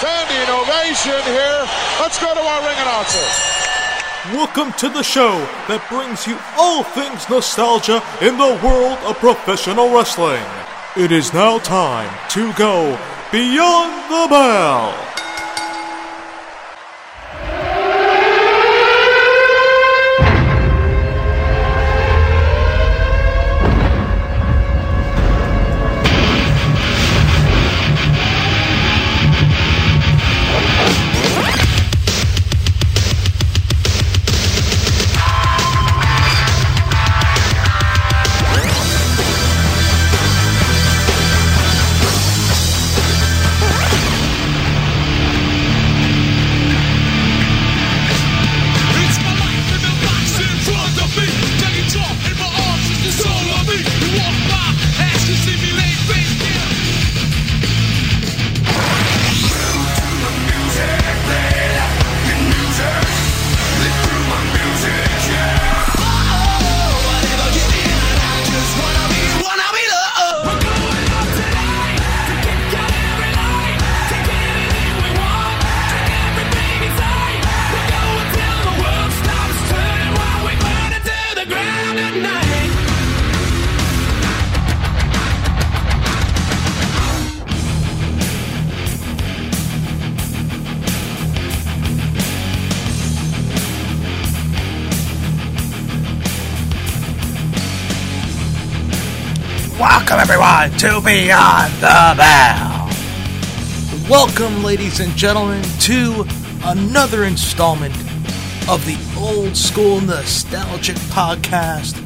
standing ovation here. Let's go to our ring announcer. Welcome to the show that brings you all things nostalgia in the world of professional wrestling. It is now time to go beyond the bell. Beyond the Bell. Welcome, ladies and gentlemen, to another installment of the old school nostalgic podcast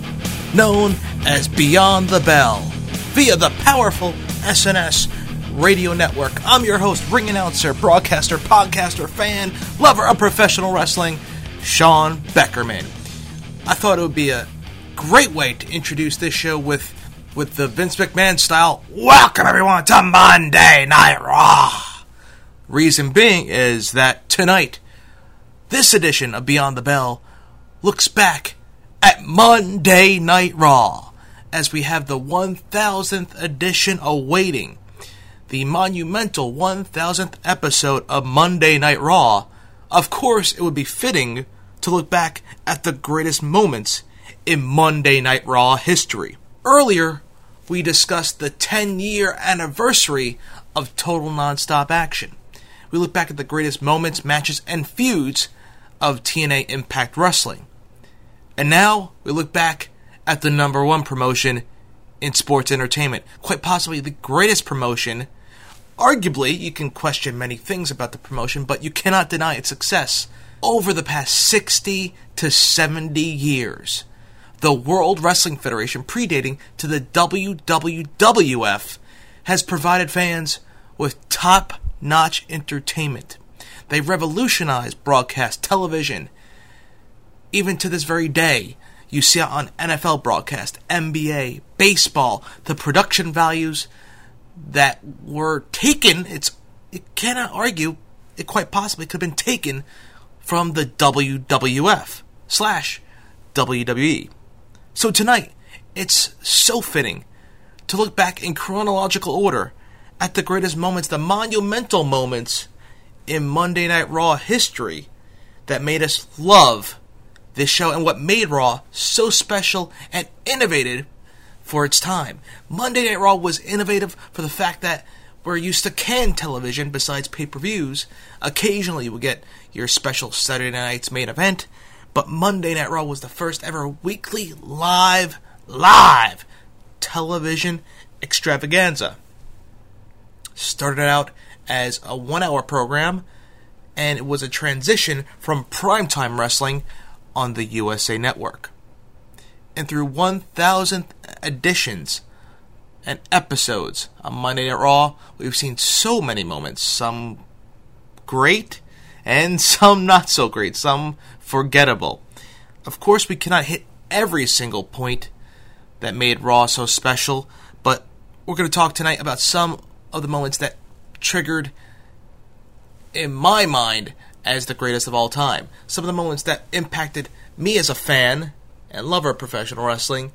known as Beyond the Bell via the powerful SNS radio network. I'm your host, ring announcer, broadcaster, podcaster, fan, lover of professional wrestling, Sean Beckerman. I thought it would be a great way to introduce this show with with the Vince McMahon style. Welcome everyone to Monday Night Raw. Reason being is that tonight, this edition of Beyond the Bell looks back at Monday Night Raw as we have the 1000th edition awaiting. The monumental 1000th episode of Monday Night Raw. Of course, it would be fitting to look back at the greatest moments in Monday Night Raw history. Earlier, we discussed the 10 year anniversary of Total Nonstop Action. We look back at the greatest moments, matches, and feuds of TNA Impact Wrestling. And now we look back at the number one promotion in sports entertainment, quite possibly the greatest promotion. Arguably, you can question many things about the promotion, but you cannot deny its success over the past 60 to 70 years the World Wrestling Federation, predating to the WWWF, has provided fans with top notch entertainment. They revolutionized broadcast television. Even to this very day, you see it on NFL broadcast, NBA, baseball, the production values that were taken, it's it cannot argue, it quite possibly could have been taken from the WWF slash WWE. So tonight, it's so fitting to look back in chronological order at the greatest moments, the monumental moments in Monday Night Raw history that made us love this show and what made Raw so special and innovative for its time. Monday Night Raw was innovative for the fact that we're used to canned television besides pay per views. Occasionally, you will get your special Saturday night's main event, but Monday Night Raw was the first ever weekly live, live television extravaganza. Started out as a one hour program, and it was a transition from primetime wrestling on the USA Network. And through 1,000 editions and episodes on Monday Night Raw, we've seen so many moments, some great and some not so great, some forgettable. Of course, we cannot hit every single point that made Raw so special, but we're going to talk tonight about some of the moments that triggered, in my mind, as the greatest of all time. Some of the moments that impacted me as a fan and lover of professional wrestling,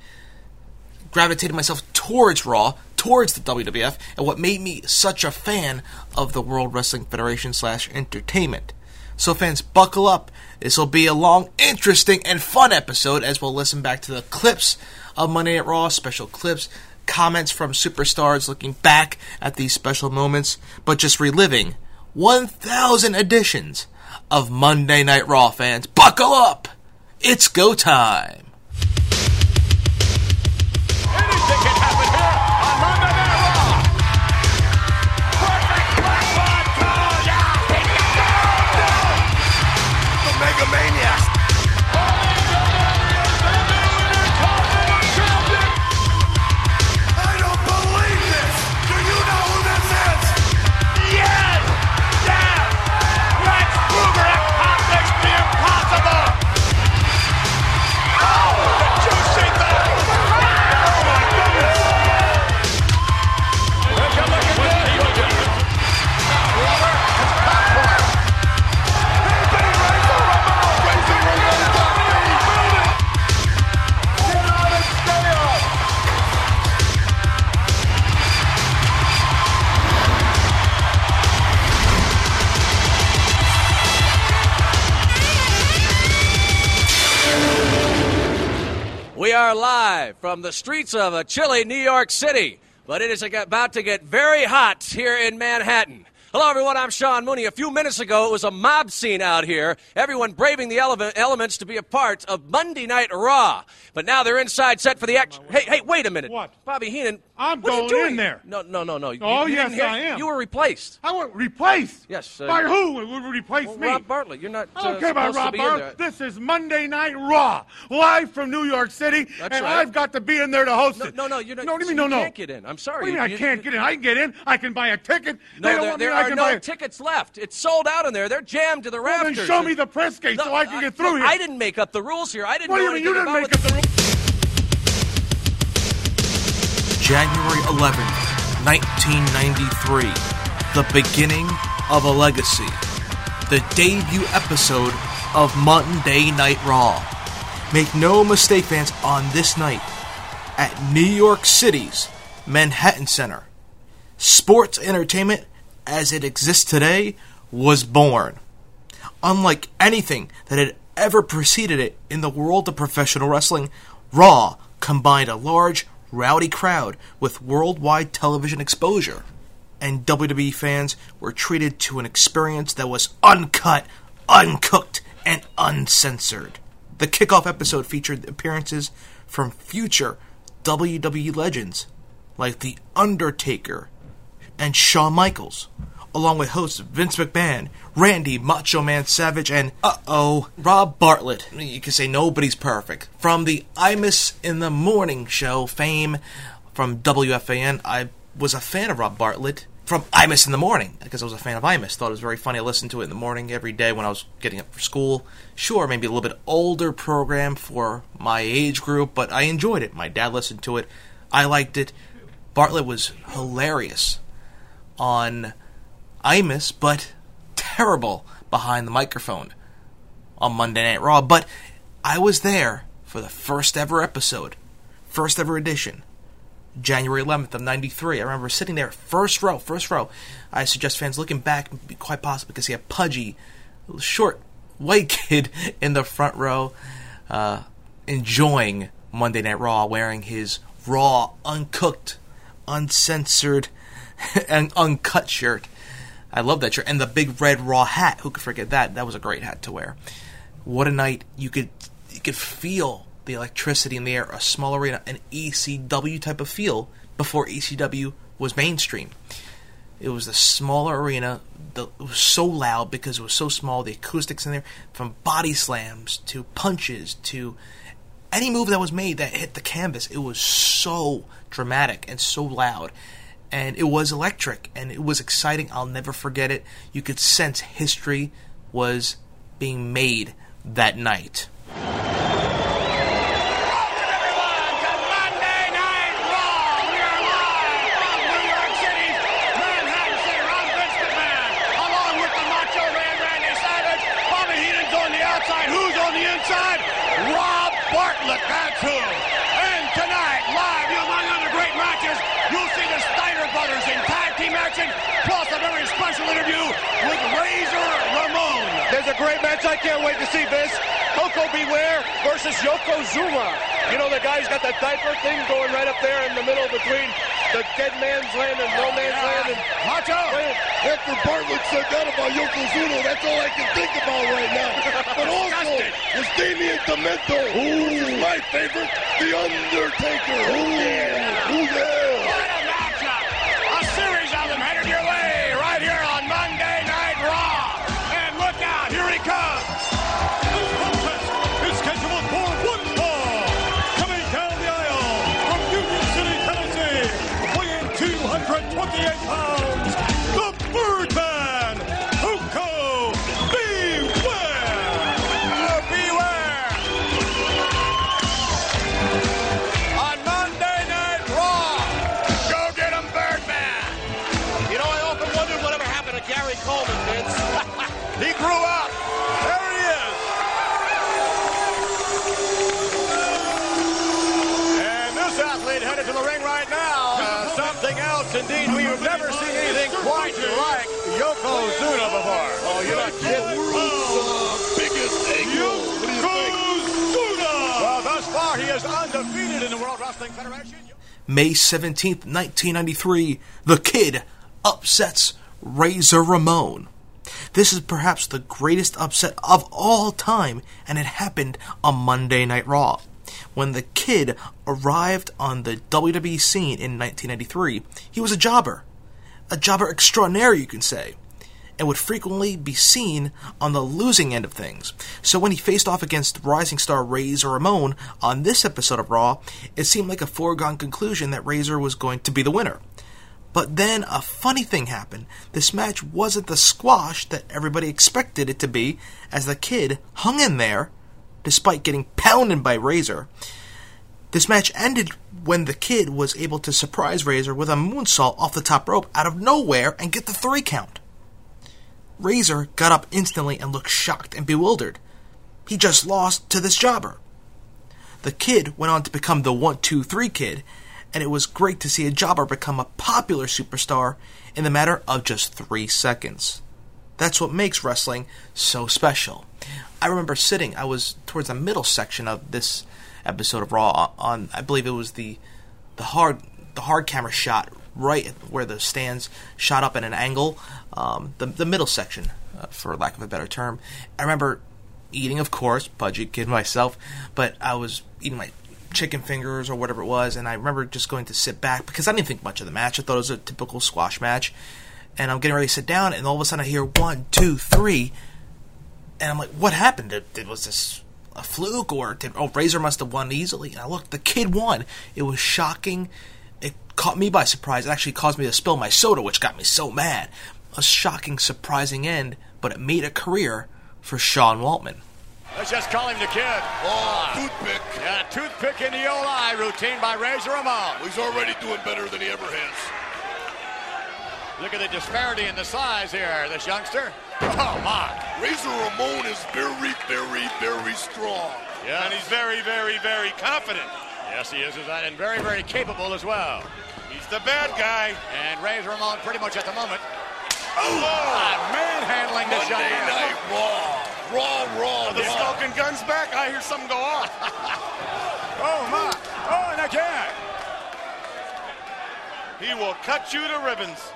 gravitated myself towards Raw, towards the WWF and what made me such a fan of the World Wrestling Federation slash entertainment. So, fans, buckle up. This will be a long, interesting, and fun episode as we'll listen back to the clips of Monday Night Raw, special clips, comments from superstars looking back at these special moments, but just reliving 1,000 editions of Monday Night Raw, fans. Buckle up! It's go time! Anything can from the streets of a chilly New York City, but it is about to get very hot here in Manhattan. Hello, everyone. I'm Sean Mooney. A few minutes ago, it was a mob scene out here. Everyone braving the ele- elements to be a part of Monday Night Raw. But now they're inside, set for the action. Hey, hey, wait a minute. What? Bobby Heenan. I'm what are you going in doing? there. No, no, no, no. You- Oh, you yes, I am. You were replaced. I want replaced. Yes, uh, By who would replace Well, me? Rob Bartlett. You're not. I don't uh, care about Rob Bartlett. This is Monday Night Raw, live from New York City, That's and right. I've got to be in there to host No, it. no, no. You're not. No, what do you mean, no, no? can't get in. I'm sorry. What do you mean I can't get in? I can get in. I can buy a ticket. No, they don't there, there are no buy tickets left. It's sold out in there. They're jammed to the Well, rafters. then show me the press gate so I can get through here. I didn't make up the rules here. I didn't What do know you mean you anything didn't about make up the rules? January 11th, 1993. The beginning of a legacy. The debut episode of Monday Night Raw. Make no mistake, fans, on this night at New York City's Manhattan Center, sports entertainment as it exists today was born. Unlike anything that had ever preceded it in the world of professional wrestling, Raw combined a large, rowdy crowd with worldwide television exposure. And WWE fans were treated to an experience that was uncut, uncooked, and uncensored. The kickoff episode featured appearances from future WWE legends like The Undertaker, and Shawn Michaels, along with hosts Vince McMahon, Randy Macho Man Savage, and uh oh, Rob Bartlett. You can say nobody's perfect. From the Imus in the Morning show fame from WFAN, I was a fan of Rob Bartlett from Imus in the Morning because I was a fan of Imus. Thought it was very funny. I listened to it in the morning every day when I was getting up for school. Sure, maybe a little bit older program for my age group, but I enjoyed it. My dad listened to it. I liked it. Bartlett was hilarious on Imus, but terrible behind the microphone on Monday Night Raw. But I was there for the first ever episode, first ever edition, January 11th of 93. I remember sitting there, first row, first row. I suggest fans looking back, quite possible because he had pudgy, short, white kid in the front row, uh, enjoying Monday Night Raw, wearing his raw, uncooked, uncensored, and uncut shirt. I love that shirt. And the big red raw hat. Who could forget that? That was a great hat to wear. What a night. You could you could feel the electricity in the air, a small arena, an ECW type of feel before ECW was mainstream. It was a smaller arena. The, it was so loud because it was so small. The acoustics in there, from body slams to punches to any move that was made that hit the canvas, it was so dramatic and so loud. And it was electric and it was exciting. I'll never forget it. You could sense history was being made that night. Who's on the inside? Rob Bartlett, that's who. And tonight, live, among other great matches, you'll see the great match. I can't wait to see this. Koko B. Ware versus Yokozuna. You know the guy's got that diaper thing going right up there in the middle between the dead man's land and no man's land. And Watch out! After Bartlett said that about Yokozuna, that's all I can think about right now. But also, was Damien Demento, who's my favorite, The Undertaker. Ooh, yeah. Ooh, yeah. Kidding. World's biggest? Well, thus far, he is undefeated in the World Wrestling Federation. May 17th, 1993, The Kid upsets Razor Ramon. This is perhaps the greatest upset of all time, and it happened on Monday Night Raw. When the kid arrived on the WWE scene in 1993, he was a jobber. A jobber extraordinaire, you can say, and would frequently be seen on the losing end of things. So when he faced off against rising star Razor Ramon on this episode of Raw, it seemed like a foregone conclusion that Razor was going to be the winner. But then a funny thing happened. This match wasn't the squash that everybody expected it to be, as the kid hung in there, despite getting pounded by Razor. This match ended when the kid was able to surprise Razor with a moonsault off the top rope out of nowhere and get the three count. Razor got up instantly and looked shocked and bewildered. He just lost to this jobber. The kid went on to become the 1 2 3 kid, and it was great to see a jobber become a popular superstar in the matter of just three seconds. That's what makes wrestling so special. I remember sitting, I was towards the middle section of this episode of Raw on I believe it was the the hard the hard camera shot right where the stands shot up at an angle, um, the the middle section, uh, for lack of a better term. I remember eating, of course, budget kid myself, but I was eating my chicken fingers or whatever it was, and I remember just going to sit back because I didn't think much of the match. I thought it was a typical squash match, and I'm getting ready to sit down, and all of a sudden I hear one, two, three, and I'm like, "What happened? Did, did was this a fluke or did oh Razor must have won easily?" And I looked, the kid won. It was shocking. It caught me by surprise. It actually caused me to spill my soda, which got me so mad. A shocking, surprising end, but it made a career for Sean Waltman. Let's just call him the kid. Oh, toothpick. Yeah, toothpick in the old eye, routine by Razor Ramon. He's already doing better than he ever has. Look at the disparity in the size here, this youngster. Oh, my. Razor Ramon is very, very, very strong. Yeah. And he's very, very, very confident. Yes, he is, is that, and very, very capable as well. He's the bad guy. And Razor Ramon pretty much at the moment. Oh! Ah, manhandling this young Monday. Night Raw. Raw, raw, the raw. smoking guns back? I hear something go off. Oh, my. Oh, and again. He will cut you to ribbons.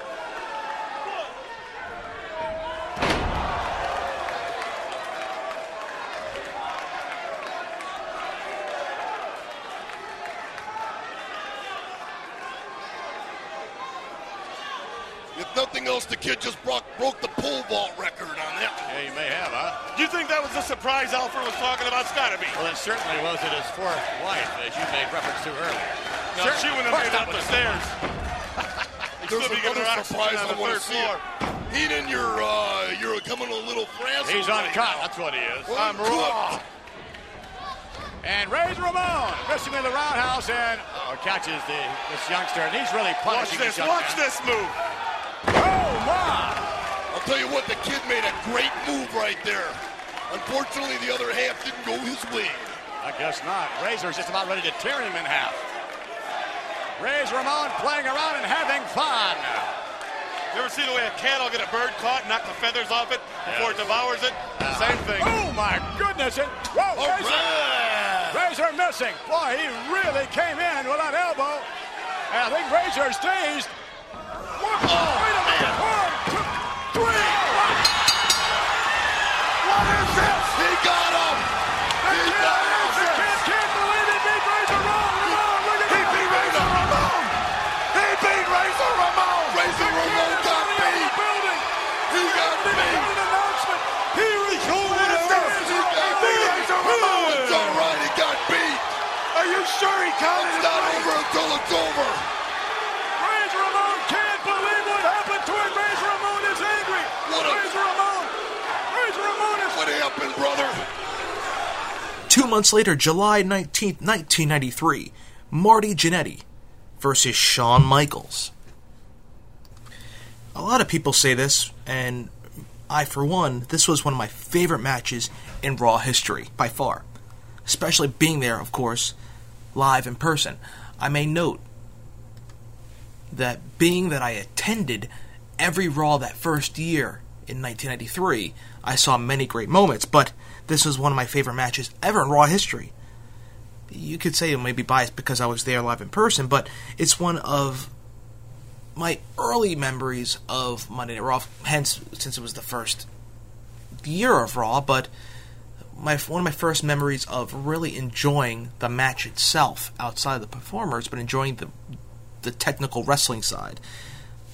If nothing else, the kid just broke, broke the pole vault record on that. Yeah, you may have, huh? Do you think that was the surprise Alfred was talking about? It's gotta be. Well, it certainly wasn't his fourth wife, as you made reference to earlier. No, she wouldn't have made it up the stairs. There's still be getting another surprise on the want third see. floor. Heenan, you're, uh, you're coming a little frazzled He's right uncut. now. That's what he is. I'm raw. And Razor Ramon missing in the roundhouse and oh, catches the this youngster, and he's really Watch punishing this. young Watch man. this move. My! I'll tell you what, the kid made a great move right there. Unfortunately, the other half didn't go his way. I guess not. Razor's just about ready to tear him in half. Razor Ramon playing around and having fun. You ever see the way a cat will get a bird caught and knock the feathers off it before it devours it? Uh, same thing. Oh my goodness! And, whoa, All Razor, right. Razor missing. Boy, he really came in with that elbow. And I think Razor's dazed. One, Oh, wait a minute. Sure he counted It's not right? over until it's over. Razor Ramon can't believe what happened to him. Razor Ramon is angry. What a- Razor Ramon. Razor Ramon is. What happened, brother? Two months later, July 19th, 1993, Marty Jannetty versus Shawn Michaels. A lot of people say this, and I, for one, this was one of my favorite matches in Raw history, by far. Especially being there, of course, live in person. I may note that being that I attended every Raw that first year in 1993, I saw many great moments, but this was one of my favorite matches ever in Raw history. You could say it may be biased because I was there live in person, but it's one of my early memories of Monday Night Raw, hence, since it was the first year of Raw, but my one of my first memories of really enjoying the match itself outside of the performers, but enjoying the the technical wrestling side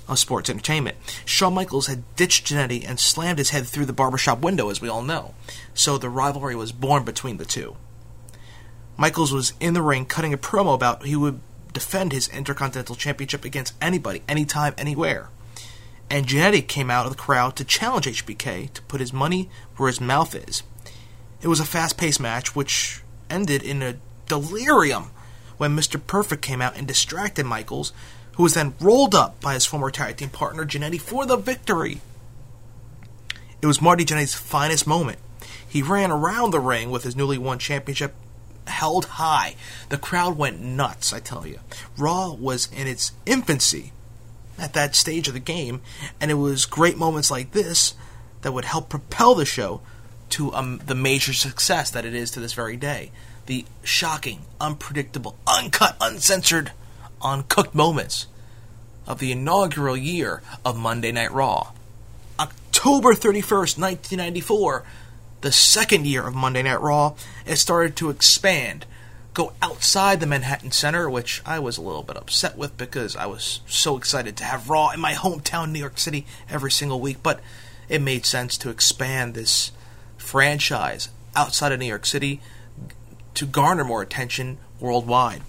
of sports entertainment. Shawn Michaels had ditched Jannetty and slammed his head through the barbershop window, as we all know. So the rivalry was born between the two. Michaels was in the ring cutting a promo about he would defend his Intercontinental Championship against anybody, anytime, anywhere. And Jannetty came out of the crowd to challenge HBK to put his money where his mouth is. It was a fast paced match which ended in a delirium when Mr. Perfect came out and distracted Michaels, who was then rolled up by his former tag team partner Jannetty for the victory. It was Marty Jannetty's finest moment. He ran around the ring with his newly won championship held high. The crowd went nuts, I tell you. Raw was in its infancy at that stage of the game, and it was great moments like this that would help propel the show to um, the major success that it is to this very day. The shocking, unpredictable, uncut, uncensored, uncooked moments of the inaugural year of Monday Night Raw. October 31st, 1994, the second year of Monday Night Raw, it started to expand, go outside the Manhattan Center, which I was a little bit upset with because I was so excited to have Raw in my hometown, New York City, every single week, but it made sense to expand this franchise outside of New York City to garner more attention worldwide.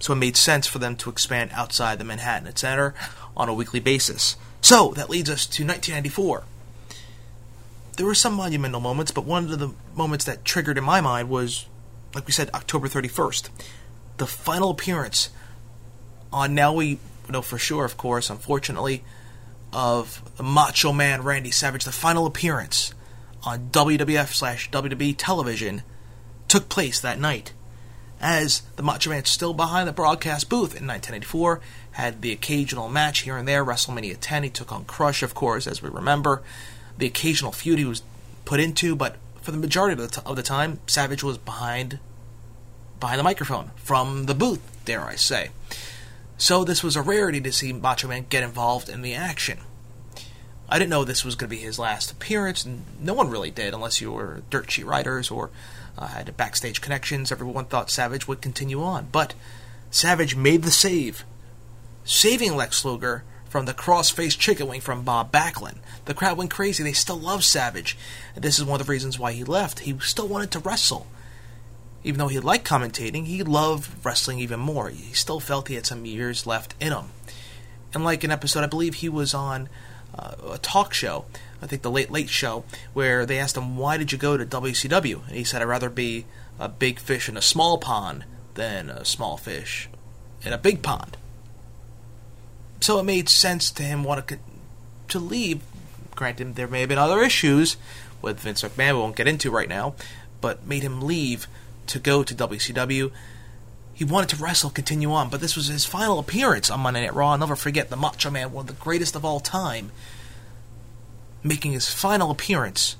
So it made sense for them to expand outside the Manhattan Center on a weekly basis. So that leads us to 1994. There were some monumental moments, but one of the moments that triggered in my mind was, like we said, October 31st. The final appearance on now we know for sure, of course, unfortunately, of the Macho Man Randy Savage. The final appearance on WWF slash WWE television took place that night. As the Macho Man still behind the broadcast booth in 1984, had the occasional match here and there. WrestleMania 10, he took on Crush, of course, as we remember. The occasional feud he was put into, but for the majority of the, t- of the time, Savage was behind behind the microphone from the booth, dare I say. So this was a rarity to see Macho Man get involved in the action. I didn't know this was going to be his last appearance, and no one really did, unless you were dirt sheet writers or uh, had backstage connections. Everyone thought Savage would continue on, but Savage made the save, saving Lex Luger from the cross-faced chicken wing from Bob Backlund. The crowd went crazy. They still love Savage, and this is one of the reasons why he left. He still wanted to wrestle. Even though he liked commentating, he loved wrestling even more. He still felt he had some years left in him. And like an episode, I believe he was on Uh, a talk show, I think the Late Late Show, where they asked him, Why did you go to WCW? And he said, I'd rather be a big fish in a small pond than a small fish in a big pond. So it made sense to him want to, to leave. Granted, there may have been other issues with Vince McMahon we won't get into right now, but made him leave to go to WCW. He wanted to wrestle, continue on, but this was his final appearance on Monday Night Raw. I'll never forget the Macho Man, one of the greatest of all time, making his final appearance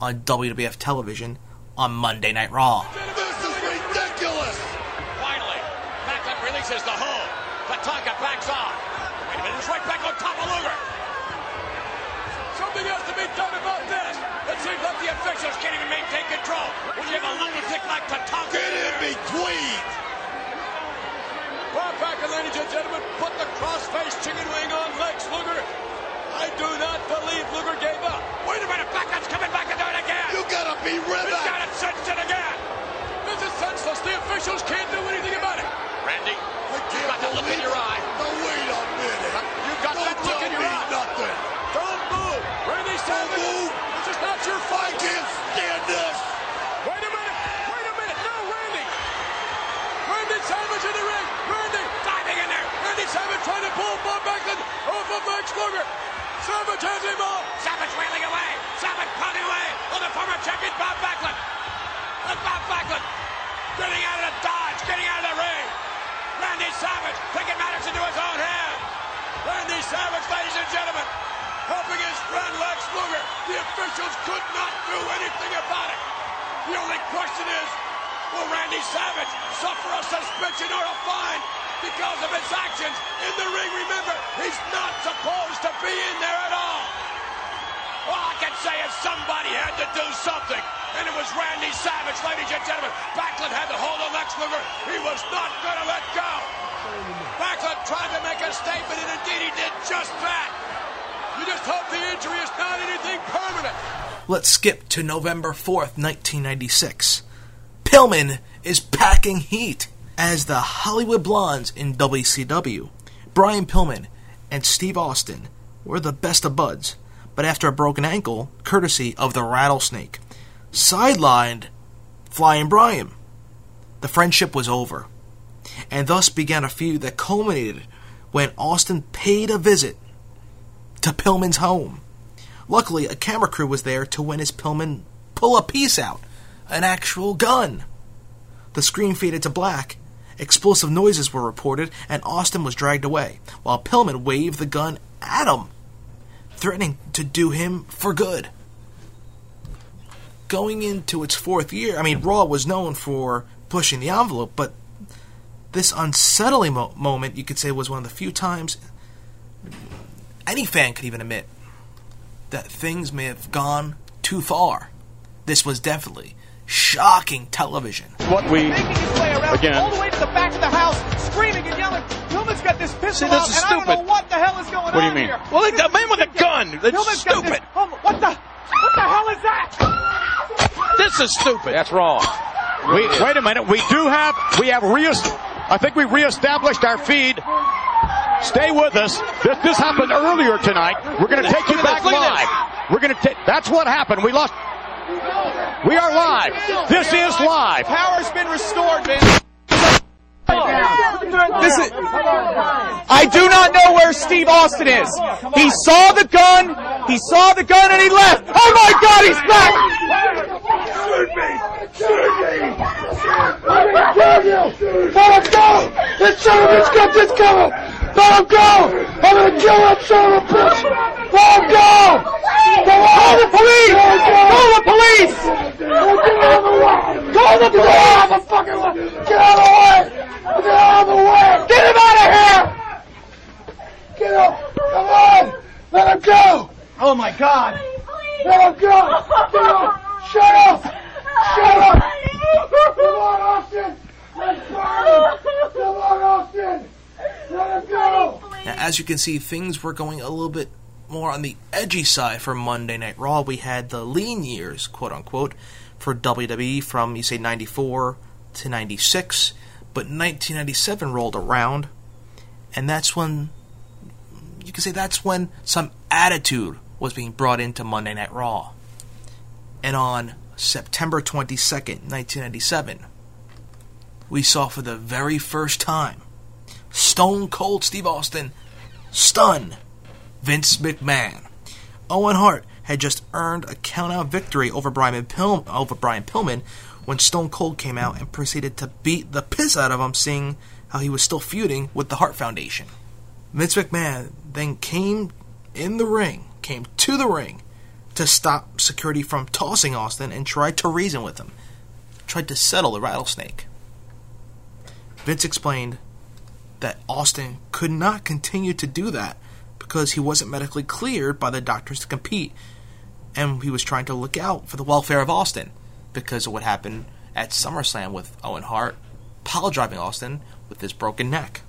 on WWF television on Monday Night Raw. This is ridiculous. Finally, Backlund releases the hold. Tatanka backs off. Wait a minute, he's right back on top of Luger. Something has to be done about this. It seems like the officials can't even maintain control. When you have a lunatic like Tatanka. Get in between. Bob ladies and gentlemen, put the cross-face chicken wing on Lex Luger. I do not believe Luger gave up. Wait a minute, Backlund's coming back to do it again. You gotta be He's ribbon. got it cinched it again. This is senseless. The officials can't do anything about it. Randy, I you can't got that look in believe your it. eye. Now wait a minute. You got Don't that look tell in your me eye. nothing. Don't move. Randy Savage, move. this is not your I fight. can't stand this. Wait a minute. Wait a minute. No, Randy. Randy Savage in the ring. Randy. Diving in there. Randy Savage trying to pull Bob Backlund off of Lex Luger. Savage has him off. Savage wailing away. Savage pounding away on the former champion Bob Backlund. And Bob Backlund getting out of the dodge, getting out of the ring. Randy Savage taking matters into his own hands. Randy Savage, ladies and gentlemen, helping his friend Lex Luger. The officials could not do anything about it. The only question is, will Randy Savage suffer a suspension or a fine because of his actions in the ring? Remember, he's not supposed to be in there at all. All I can say is somebody had to do something, and it was Randy Savage, ladies and gentlemen. Backlund had to hold on Lex Luger. He was not going to let go. Backlund tried to make a statement, and indeed he did just that. You just hope the injury is not anything permanent. Let's skip to November 4th, 1996. Pillman is packing heat as the Hollywood Blondes in WCW. Brian Pillman and Steve Austin were the best of buds, but after a broken ankle, courtesy of the Rattlesnake, sidelined Flying Brian. The friendship was over, and thus began a feud that culminated when Austin paid a visit to Pillman's home. Luckily, a camera crew was there to witness Pillman pull a piece out an actual gun. The screen faded to black. Explosive noises were reported, and Austin was dragged away, while Pillman waved the gun at him, threatening to do him for good. Going into its fourth year, I mean, Raw was known for pushing the envelope, but this unsettling mo- moment, you could say, was one of the few times any fan could even admit that things may have gone too far. This was definitely shocking television. what we making his way around Again. all the way to the back of the house, screaming and yelling. Pillman's got this pistol See, this out, is and I don't stupid. know what the hell is going What do you mean? here. Well, the man with a gun. That's Pillman's stupid. This, oh, what the? What the hell is that? This is stupid. That's wrong. We, wait a minute. We do have, we have re I think we reestablished our feed. Stay with us. This, this happened earlier tonight. We're going to take you back this, look at live. We're going to take, that's what happened. We lost. We are live. This is live. Power's been restored, man. This is, I do not know where Steve Austin is. He saw the gun, he saw the gun, and he left. Oh my God, he's back! Shoot me! Shoot me! I'm gonna kill you! Let him go! This son of a bitch got this coming! Let him go! I'm gonna kill that son of a bitch! Let him go! Call the police! Call the police! Get out of the way! Call the police! Get out of the fucking way! Get out of the way! Get out of the way! Get him out of here! Get him! Come on! Let him go! Oh my God. Let him go! Get him! Shut up! Shut up! Come on, Austin! Let's burn! Come on, Austin! Now, as you can see, things were going a little bit more on the edgy side for Monday Night Raw. We had the lean years, quote unquote, for WWE from, you say, 94 to 96. But 1997 rolled around, and that's when, you can say, that's when some attitude was being brought into Monday Night Raw. And on September 22nd, 1997, we saw for the very first time Stone Cold Steve Austin stun Vince McMahon. Owen Hart had just earned a countout victory over Brian, Pil- over Brian Pillman when Stone Cold came out and proceeded to beat the piss out of him, seeing how he was still feuding with the Hart Foundation. Vince McMahon then came in the ring, came to the ring, to stop security from tossing Austin and tried to reason with him, tried to settle the rattlesnake. Vince explained that Austin could not continue to do that because he wasn't medically cleared by the doctors to compete, and he was trying to look out for the welfare of Austin because of what happened at SummerSlam with Owen Hart pile driving Austin with his broken neck.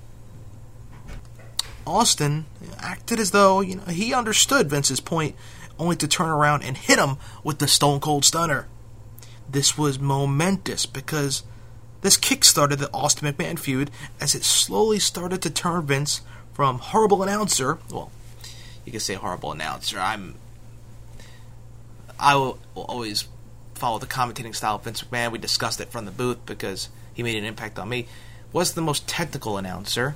Austin acted as though you know he understood Vince's point, only to turn around and hit him with the Stone Cold Stunner. This was momentous because this kick-started the Austin McMahon feud as it slowly started to turn Vince from horrible announcer. Well, you can say horrible announcer. I'm. I will, will always follow the commentating style of Vince McMahon. We discussed it from the booth because he made an impact on me. Was the most technical announcer.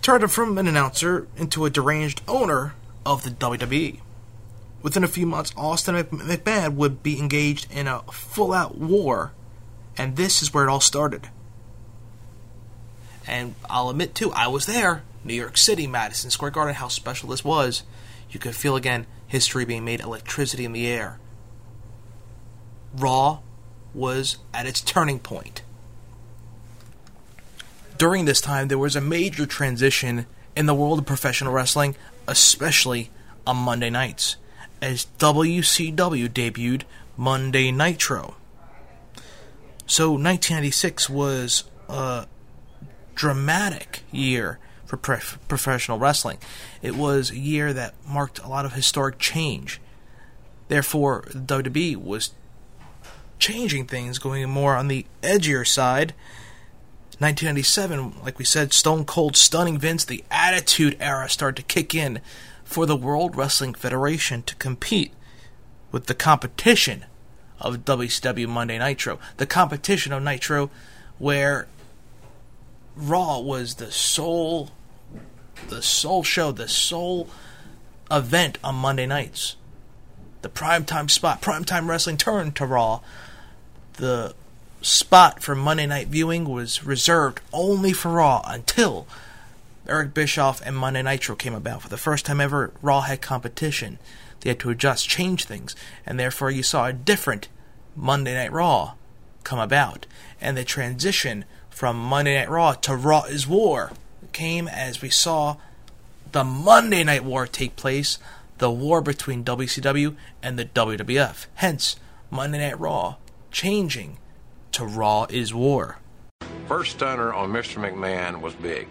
Turned him from an announcer into a deranged owner of the WWE. Within a few months, Austin McMahon would be engaged in a full out war, and this is where it all started. And I'll admit, too, I was there. New York City, Madison Square Garden, how special this was. You could feel again history being made, electricity in the air. Raw was at its turning point. During this time, there was a major transition in the world of professional wrestling, especially on Monday nights, as WCW debuted Monday Nitro. So 1996 was a dramatic year for prof- professional wrestling. It was a year that marked a lot of historic change. Therefore, WWE was changing things, going more on the edgier side. 1997, like we said, Stone Cold stunning Vince, the Attitude Era started to kick in for the World Wrestling Federation to compete with the competition of WCW Monday Nitro. The competition of Nitro where Raw was the sole the sole show, the sole event on Monday nights. The primetime spot, primetime wrestling turned to Raw. The spot for Monday night viewing was reserved only for Raw until Eric Bischoff and Monday Nitro came about. For the first time ever, Raw had competition. They had to adjust, change things, and therefore you saw a different Monday Night Raw come about. And the transition from Monday Night Raw to Raw is War came as we saw the Monday Night War take place, the war between WCW and the WWF. Hence, Monday Night Raw changing to Raw is War. First stunner on Mr. McMahon was big.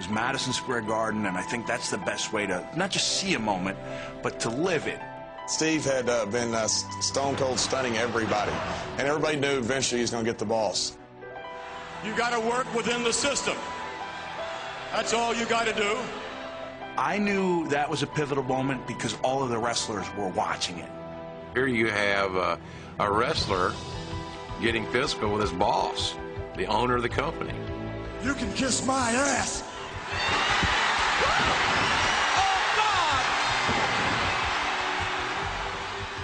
It was Madison Square Garden, and I think that's the best way to not just see a moment, but to live it. Steve had uh, been uh, stone cold stunning everybody, and everybody knew eventually he's going to get the boss. You got to work within the system. That's all you got to do. I knew that was a pivotal moment because all of the wrestlers were watching it. Here you have uh, a wrestler getting physical with his boss, the owner of the company. You can kiss my ass.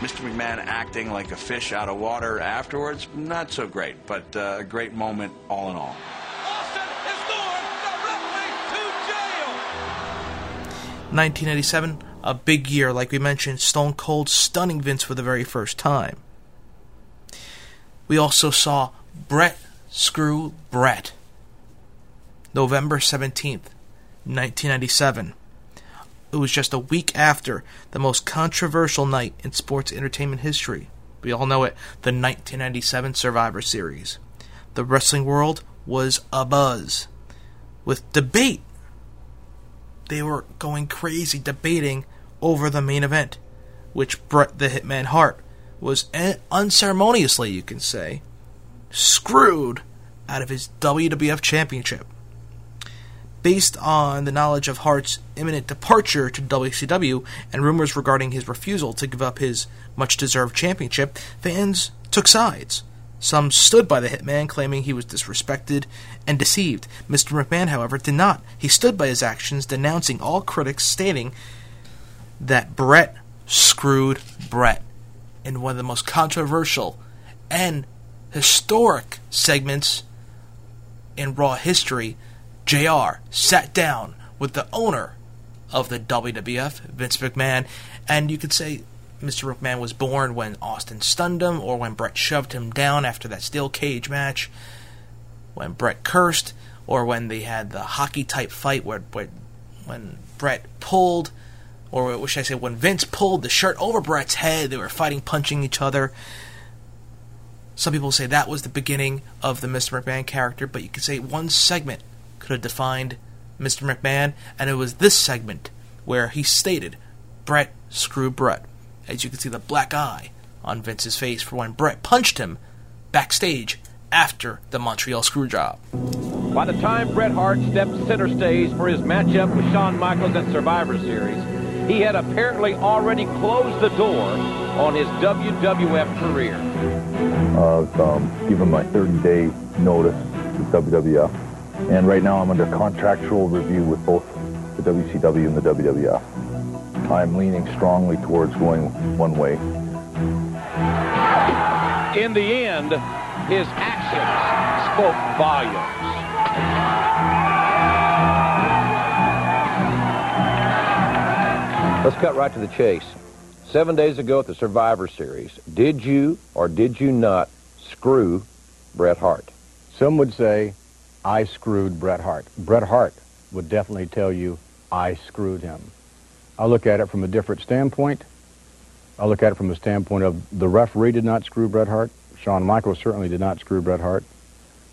Mr. McMahon acting like a fish out of water afterwards, not so great, but uh, a great moment all in all. Austin is going directly to jail. 1987, a big year, like we mentioned, Stone Cold stunning Vince for the very first time. We also saw Bret screw Bret. November 17th, 1997. It was just a week after the most controversial night in sports entertainment history. We all know it the 1997 Survivor Series. The wrestling world was abuzz with debate. They were going crazy debating over the main event, which Bret the Hitman Hart was unceremoniously, you can say, screwed out of his WWF Championship based on the knowledge of Hart's imminent departure to WCW and rumors regarding his refusal to give up his much deserved championship, fans took sides. Some stood by the Hitman, claiming he was disrespected and deceived. Mr. McMahon, however, did not. He stood by his actions, denouncing all critics, stating that Bret screwed Bret in one of the most controversial and historic segments in Raw history JR sat down with the owner of the WWF, Vince McMahon. And you could say Mr. McMahon was born when Austin stunned him or when Bret shoved him down after that steel cage match, when Bret cursed, or when they had the hockey type fight where, where when Bret pulled, or what should I say, when Vince pulled the shirt over Bret's head, they were fighting, punching each other. Some people say that was the beginning of the Mr. McMahon character, but you could say one segment could have defined Mr. McMahon, and it was this segment where he stated, Bret screw Bret. As you can see the black eye on Vince's face for when Bret punched him backstage after the Montreal Screwjob. By the time Bret Hart stepped center stage for his matchup with Shawn Michaels at Survivor Series, he had apparently already closed the door on his WWF career. I've um, given my 30-day notice to WWF, and right now I'm under contractual review with both the WCW and the WWF. I'm leaning strongly towards going one way. In the end, his actions spoke volumes. Let's cut right to the chase. Seven days ago at the Survivor Series, did you or did you not screw Bret Hart? Some would say I screwed Bret Hart. Bret Hart would definitely tell you I screwed him. I look at it from a different standpoint. I look at it from the standpoint of the referee did not screw Bret Hart. Shawn Michaels certainly did not screw Bret Hart.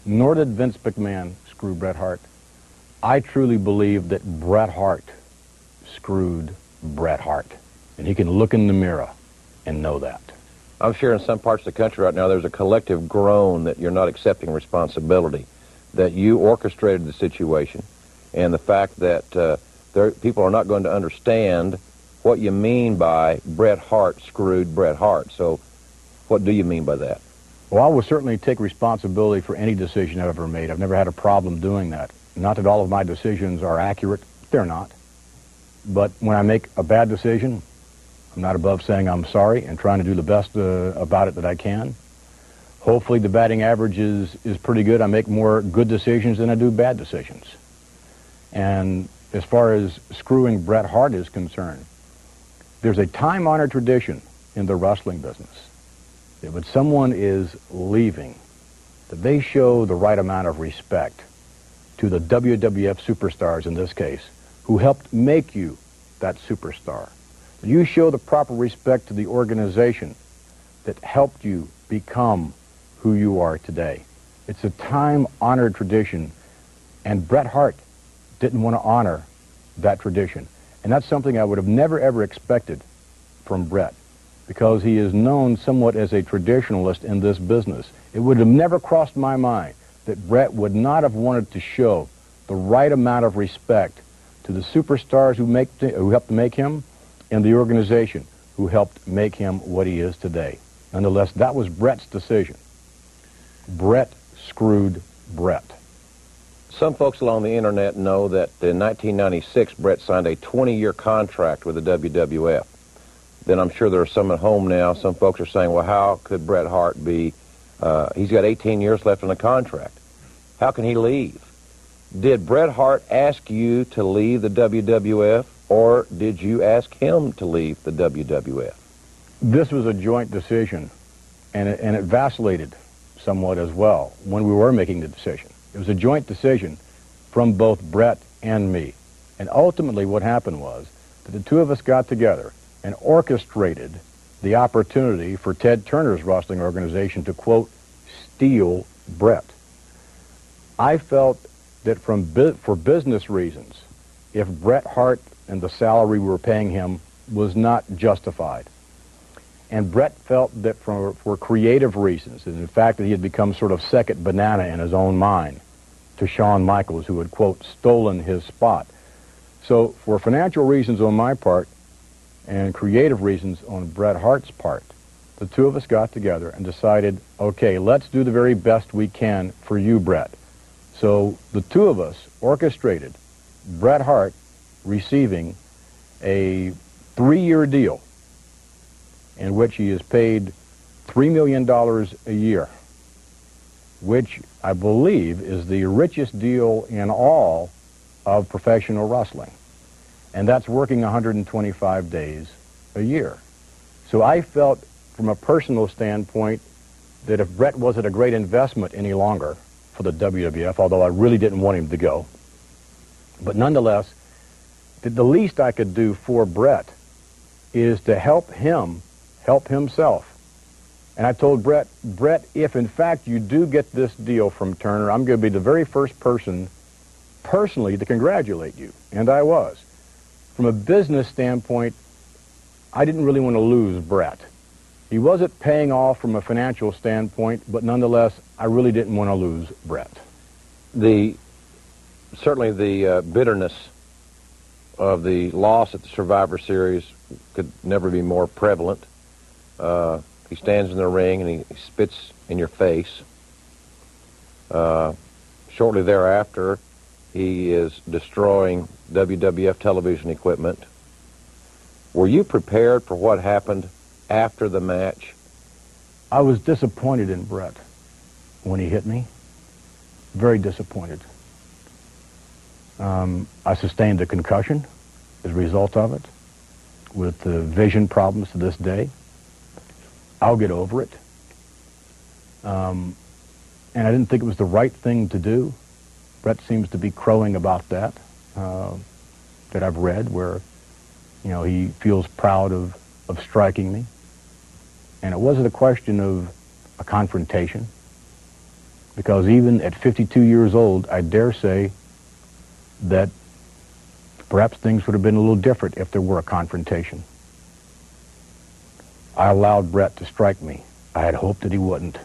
Nor did Vince McMahon screw Bret Hart. I truly believe that Bret Hart screwed Bret Hart. And he can look in the mirror and know that. I'm sure in some parts of the country right now there's a collective groan that you're not accepting responsibility, that you orchestrated the situation, and the fact that uh, there, people are not going to understand what you mean by Bret Hart screwed Bret Hart. So, what do you mean by that? Well, I will certainly take responsibility for any decision I've ever made. I've never had a problem doing that. Not that all of my decisions are accurate. They're not. But when I make a bad decision, I'm not above saying I'm sorry and trying to do the best uh, about it that I can. Hopefully the batting average is, is pretty good. I make more good decisions than I do bad decisions. And as far as screwing Bret Hart is concerned, there's a time-honored tradition in the wrestling business that when someone is leaving, that they show the right amount of respect to the WWF superstars in this case, who helped make you that superstar. You show the proper respect to the organization that helped you become who you are today. It's a time-honored tradition, and Bret Hart didn't want to honor that tradition. And that's something I would have never, ever expected from Bret, because he is known somewhat as a traditionalist in this business. It would have never crossed my mind that Bret would not have wanted to show the right amount of respect to the superstars who, make, who helped make him and the organization who helped make him what he is today. Nonetheless, that was Bret's decision. Bret screwed Bret. Some folks along the internet know that in 1996, Bret signed a 20-year contract with the WWF. Then I'm sure there are some at home now. Some folks are saying, well, how could Bret Hart be, uh, he's got 18 years left on the contract. How can he leave? Did Bret Hart ask you to leave the WWF, or did you ask him to leave the WWF? This was a joint decision, and it, and it vacillated somewhat as well when we were making the decision. It was a joint decision from both Bret and me. And ultimately what happened was that the two of us got together and orchestrated the opportunity for Ted Turner's wrestling organization to, quote, steal Bret. I felt that from bu- for business reasons, if Bret Hart and the salary we were paying him was not justified, and Bret felt that for, for creative reasons, and in fact that he had become sort of second banana in his own mind to Shawn Michaels, who had, quote, stolen his spot. So for financial reasons on my part and creative reasons on Bret Hart's part, the two of us got together and decided, okay, let's do the very best we can for you, Bret. So the two of us orchestrated Bret Hart receiving a three-year deal in which he is paid $3 million a year, which I believe is the richest deal in all of professional wrestling. and that's working 125 days a year. So I felt, from a personal standpoint, that if Bret wasn't a great investment any longer for the WWF, although I really didn't want him to go, but nonetheless, the least I could do for Bret is to help him help himself. And I told Bret, Bret, if in fact you do get this deal from Turner, I'm going to be the very first person personally to congratulate you. And I was. From a business standpoint, I didn't really want to lose Bret. He wasn't paying off from a financial standpoint, but nonetheless, I really didn't want to lose Bret. The certainly the uh, bitterness of the loss at the Survivor Series could never be more prevalent. Uh, he stands in the ring and he, spits in your face. Uh, shortly thereafter, he is destroying WWF television equipment. Were you prepared for what happened after the match? I was disappointed in Bret when he hit me. Very disappointed. Um, I sustained a concussion as a result of it with uh, vision problems to this day. I'll get over it. Um, and I didn't think it was the right thing to do. Bret seems to be crowing about that, uh, that I've read, where, you know, he feels proud of, of striking me. And it wasn't a question of a confrontation, because even at 52 years old, I dare say that perhaps things would have been a little different if there were a confrontation. I allowed Bret to strike me. I had hoped that he wouldn't.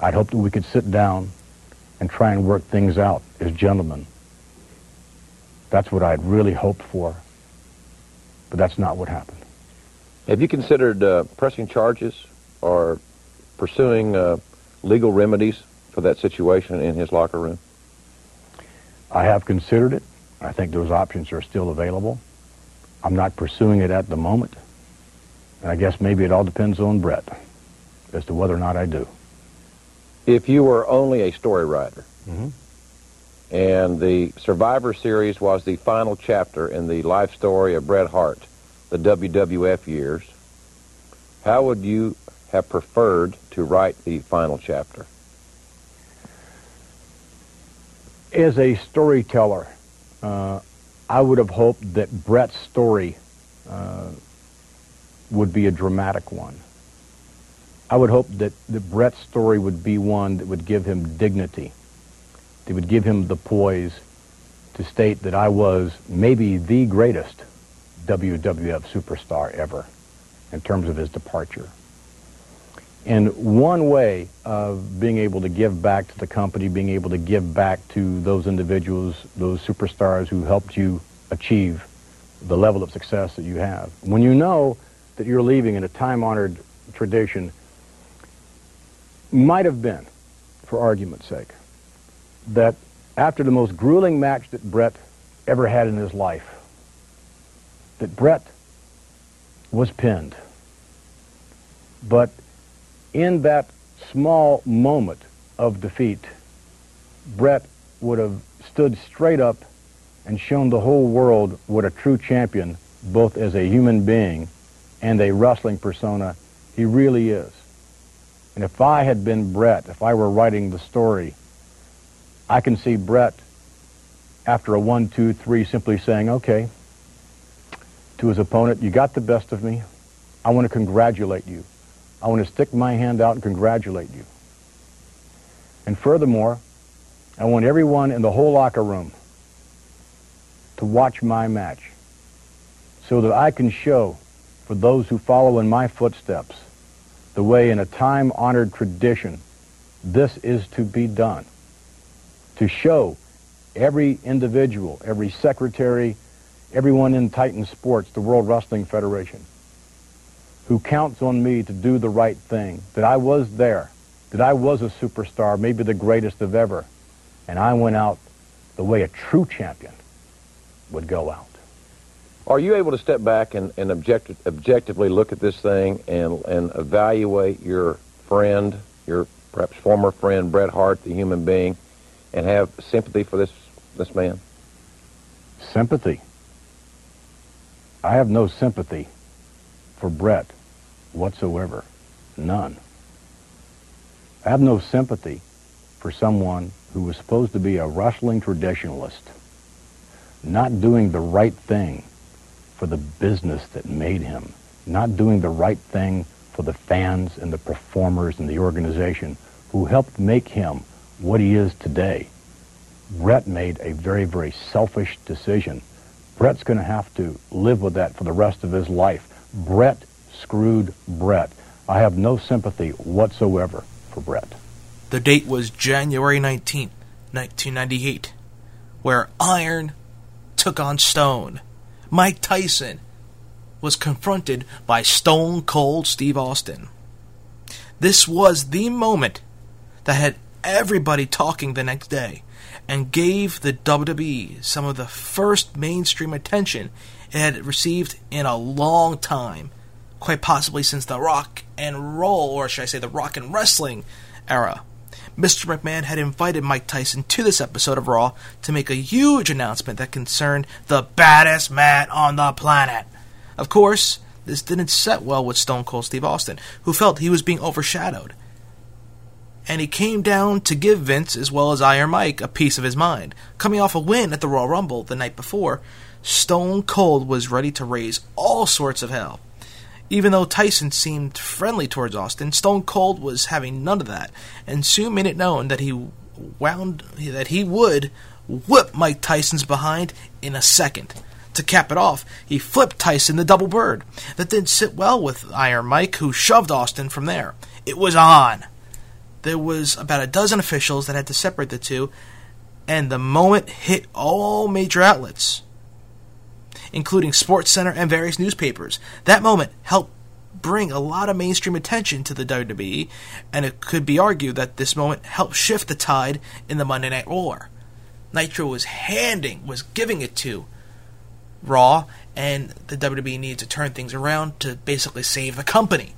I'd hoped that we could sit down and try and work things out as gentlemen. That's what I'd really hoped for. But that's not what happened. Have you considered uh, pressing charges or pursuing uh, legal remedies for that situation in his locker room? I have considered it. I think those options are still available. I'm not pursuing it at the moment. And I guess maybe it all depends on Bret as to whether or not I do. If you were only a story writer, Mhm. and the Survivor Series was the final chapter in the life story of Bret Hart, the WWF years, how would you have preferred to write the final chapter? As a storyteller, uh, I would have hoped that Bret's story uh, would be a dramatic one. I would hope that, that Bret's story would be one that would give him dignity, that would give him the poise to state that I was maybe the greatest WWF superstar ever in terms of his departure. And one way of being able to give back to the company, being able to give back to those individuals, those superstars who helped you achieve the level of success that you have. When you know that you're leaving in a time-honored tradition, might have been, for argument's sake, that after the most grueling match that Bret ever had in his life, that Bret was pinned. But in that small moment of defeat, Bret would have stood straight up and shown the whole world what a true champion, both as a human being and a wrestling persona, he really is. And if I had been Bret, if I were writing the story, I can see Bret after a one, two, three simply saying, okay, to his opponent, you got the best of me. I want to congratulate you. I want to stick my hand out and congratulate you. And furthermore, I want everyone in the whole locker room to watch my match so that I can show for those who follow in my footsteps the way in a time-honored tradition this is to be done. To show every individual, every secretary, everyone in Titan Sports, the World Wrestling Federation, who counts on me to do the right thing, that I was there, that I was a superstar, maybe the greatest of ever, and I went out the way a true champion would go out. Are you able to step back and, and object, objectively look at this thing and, and evaluate your friend, your perhaps former friend, Bret Hart, the human being, and have sympathy for this, this man? Sympathy. I have no sympathy for Bret whatsoever. None. I have no sympathy for someone who was supposed to be a wrestling traditionalist, not doing the right thing for the business that made him, not doing the right thing for the fans and the performers and the organization who helped make him what he is today. Bret made a very, very selfish decision. Bret's going to have to live with that for the rest of his life. Bret screwed Bret. I have no sympathy whatsoever for Bret. The date was January 19th, 1998, where Iron took on Stone. Mike Tyson was confronted by Stone Cold Steve Austin. This was the moment that had everybody talking the next day and gave the WWE some of the first mainstream attention it had received in a long time, quite possibly since the rock and roll, or should I say the rock and wrestling era. Mr. McMahon had invited Mike Tyson to this episode of Raw to make a huge announcement that concerned the baddest man on the planet. Of course, this didn't set well with Stone Cold Steve Austin, who felt he was being overshadowed. And he came down to give Vince, as well as Iron Mike, a piece of his mind. Coming off a win at the Royal Rumble the night before, Stone Cold was ready to raise all sorts of hell. Even though Tyson seemed friendly towards Austin, Stone Cold was having none of that, and soon made it known that he wound that he would whip Mike Tyson's behind in a second. To cap it off, he flipped Tyson the double bird. That didn't sit well with Iron Mike, who shoved Austin from there. It was on. There was about a dozen officials that had to separate the two, and the moment hit all major outlets including SportsCenter and various newspapers. That moment helped bring a lot of mainstream attention to the WWE, and it could be argued that this moment helped shift the tide in the Monday Night War. Nitro was handing, was giving it to Raw, and the WWE needed to turn things around to basically save the company.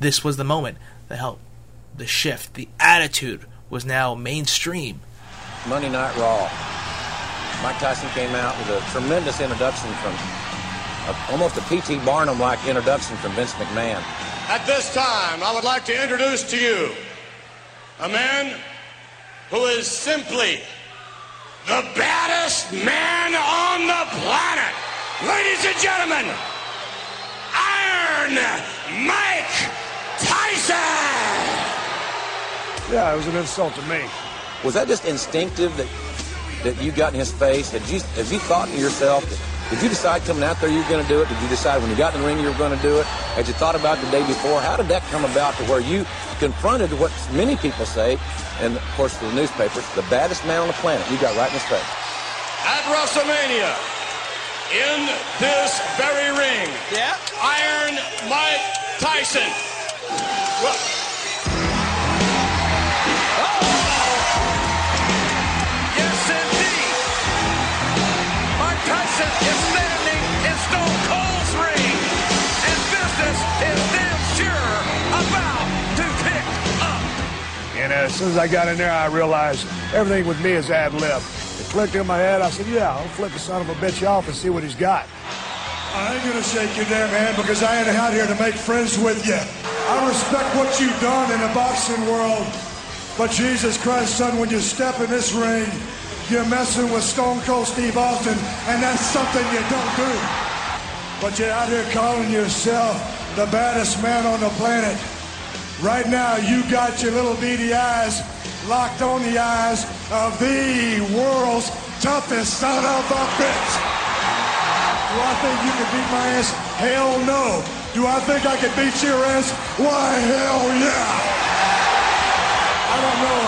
This was the moment that helped the shift. The attitude was now mainstream. Monday Night Raw. Mike Tyson came out with a tremendous introduction from a, almost a P.T. Barnum-like introduction from Vince McMahon. At this time, I would like to introduce to you a man who is simply the baddest man on the planet. Ladies and gentlemen, Iron Mike Tyson. Yeah, it was an insult to me. Was that just instinctive that that you got in his face? Had you have you thought to yourself that did you decide coming out there you were going to do it? Did you decide when you got in the ring you were going to do it? Had you thought about the day before? How did that come about to where you confronted what many people say, and of course the newspapers, the baddest man on the planet? You got right in his face. At WrestleMania, in this very ring, yeah. Iron Mike Tyson. Well, And as soon as I got in there, I realized everything with me is ad lib. It clicked in my head. I said, yeah, I'll flip the son of a bitch off and see what he's got. I ain't gonna shake your damn hand because I ain't out here to make friends with you. I respect what you've done in the boxing world, but Jesus Christ, son, when you step in this ring, you're messing with Stone Cold Steve Austin, and that's something you don't do. But you're out here calling yourself the baddest man on the planet. Right now, you got your little beady eyes locked on the eyes of the world's toughest son of a bitch. Do I think you can beat my ass? Hell no. Do I think I can beat your ass? Why, hell yeah. I don't know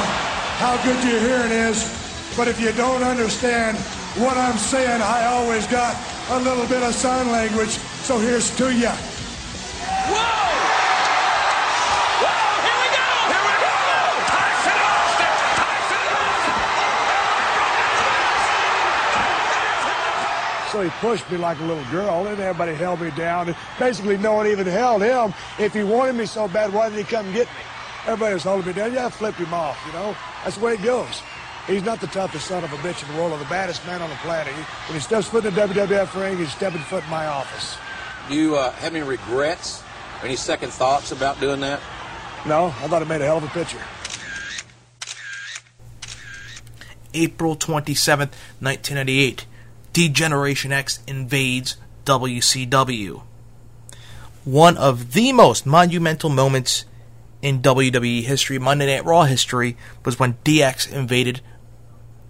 how good your hearing is, but if you don't understand what I'm saying, I always got a little bit of sign language, so here's to you. So he pushed me like a little girl, and everybody held me down. And basically, no one even held him. If he wanted me so bad, why did he come get me? Everybody was holding me down. Yeah, I flipped him off, you know. That's the way it goes. He's not the toughest son of a bitch in the world or the baddest man on the planet. He, when he steps foot in the WWF ring, he's stepping foot in my office. Do you uh, have any regrets or any second thoughts about doing that? No, I thought it made a hell of a picture. April 27th, 1998. D-Generation X invades WCW. One of the most monumental moments in WWE history, Monday Night Raw history, was when DX invaded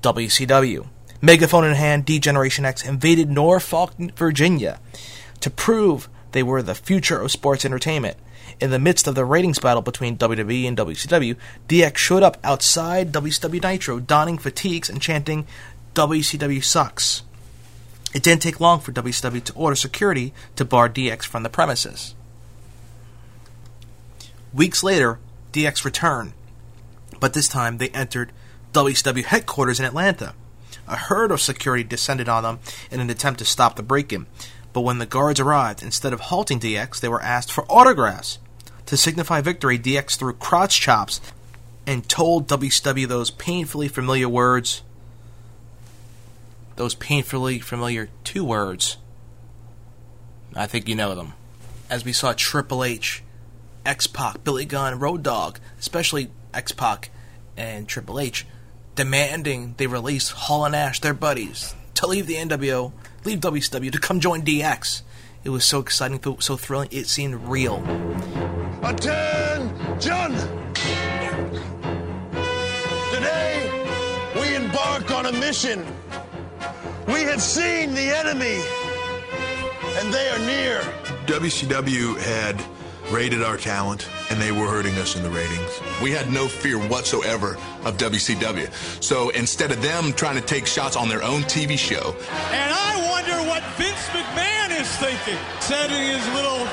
WCW. Megaphone in hand, D-Generation X invaded Norfolk, Virginia to prove they were the future of sports entertainment. In the midst of the ratings battle between WWE and WCW, DX showed up outside WCW Nitro, donning fatigues and chanting, WCW sucks. It didn't take long for WCW to order security to bar DX from the premises. Weeks later, DX returned, but this time they entered WCW headquarters in Atlanta. A herd of security descended on them in an attempt to stop the break in, but when the guards arrived, instead of halting DX, they were asked for autographs. To signify victory, DX threw crotch chops and told WCW those painfully familiar words. Those painfully familiar two words. I think you know them. As we saw Triple H, X Pac, Billy Gunn, Road Dogg, especially X Pac and Triple H, demanding they release Hall and Nash, their buddies, to leave the NWO, leave WCW, to come join DX. It was so exciting, so thrilling, it seemed real. Attention! Today, we embark on a mission. We have seen the enemy, and they are near. WCW had rated our talent, and they were hurting us in the ratings. We had no fear whatsoever of WCW. So instead of them trying to take shots on their own TV show, And I wonder what Vince McMahon is thinking, sending his little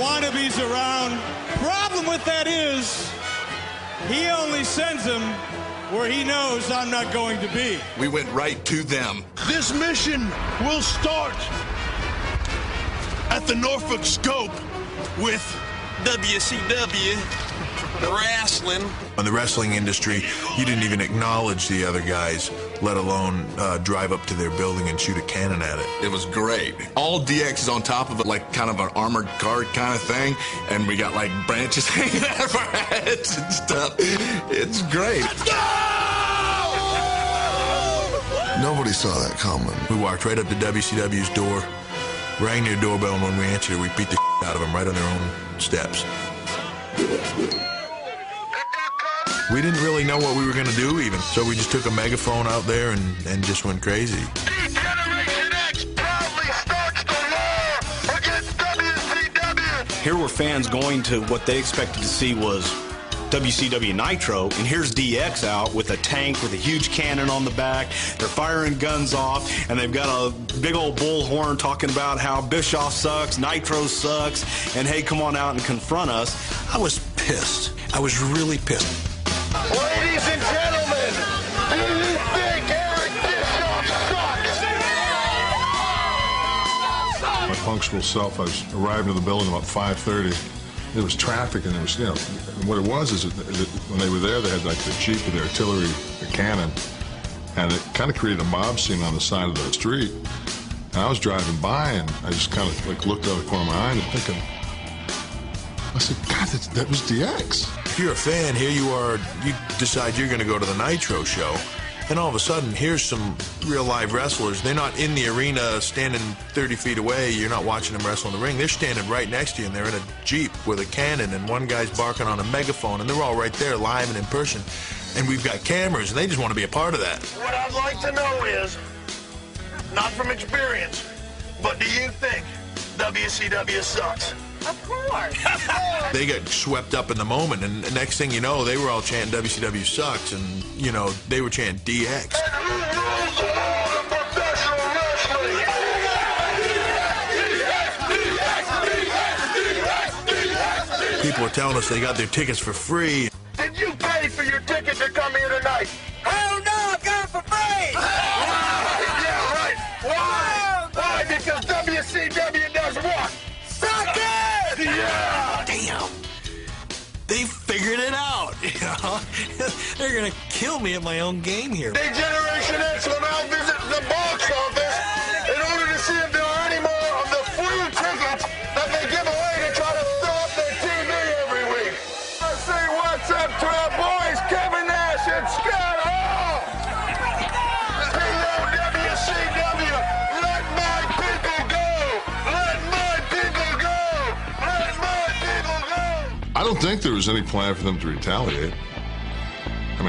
wannabes around. Problem with that is, he only sends them where he knows I'm not going to be. we went right to them. This mission will start at the Norfolk Scope with WCW wrestling. In the wrestling industry, you didn't even acknowledge the other guys, let alone uh, drive up to their building and shoot a cannon at it. It was great. All DX is on top of it, like kind of an armored guard kind of thing, and we got like branches hanging out of our heads and stuff. It's great. Nobody saw that coming. We walked right up to WCW's door, rang their doorbell, and when we answered, we beat the out of them right on their own steps. We didn't really know what we were going to do, even. So we just took a megaphone out there and, and just went crazy. Here were fans going to what they expected to see was WCW Nitro, and here's DX out with a tank with a huge cannon on the back. They're firing guns off, and they've got a big old bullhorn talking about how Bischoff sucks, Nitro sucks, and hey, come on out and confront us. I was pissed. I was really pissed. Ladies and gentlemen, do you think Eric Bischoff sucks? My punctual self, I was arrived in the building about 5.30. There was traffic and there was, you know, what it was is when they were there, they had like the Jeep with the artillery, the cannon, and it kind of created a mob scene on the side of the street. And I was driving by and I just kind of like looked out of the corner of my eye and thinking, I said, God, that, that was DX. You're a fan, here you are, you decide you're going to go to the Nitro show, and all of a sudden, here's some real live wrestlers. They're not in the arena standing 30 feet away. You're not watching them wrestle in the ring. They're standing right next to you, and they're in a Jeep with a cannon, and one guy's barking on a megaphone, and they're all right there live and in person. And we've got cameras, and they just want to be a part of that. What I'd like to know is, not from experience, but do you think WCW sucks? Of course. They got swept up in the moment, and the next thing you know, they were all chanting WCW sucks, and, you know, they were chanting DX. People were telling us they got their tickets for free. They're gonna kill me at my own game here. D-Generation X will now visit the box office in order to see if there are any more of the free tickets that they give away to try to fill up their TV every week. Let's say what's up to our boys, Kevin Nash and Scott Hall. POWCW, let my people go. Let my people go. Let my people go. I don't think there was any plan for them to retaliate.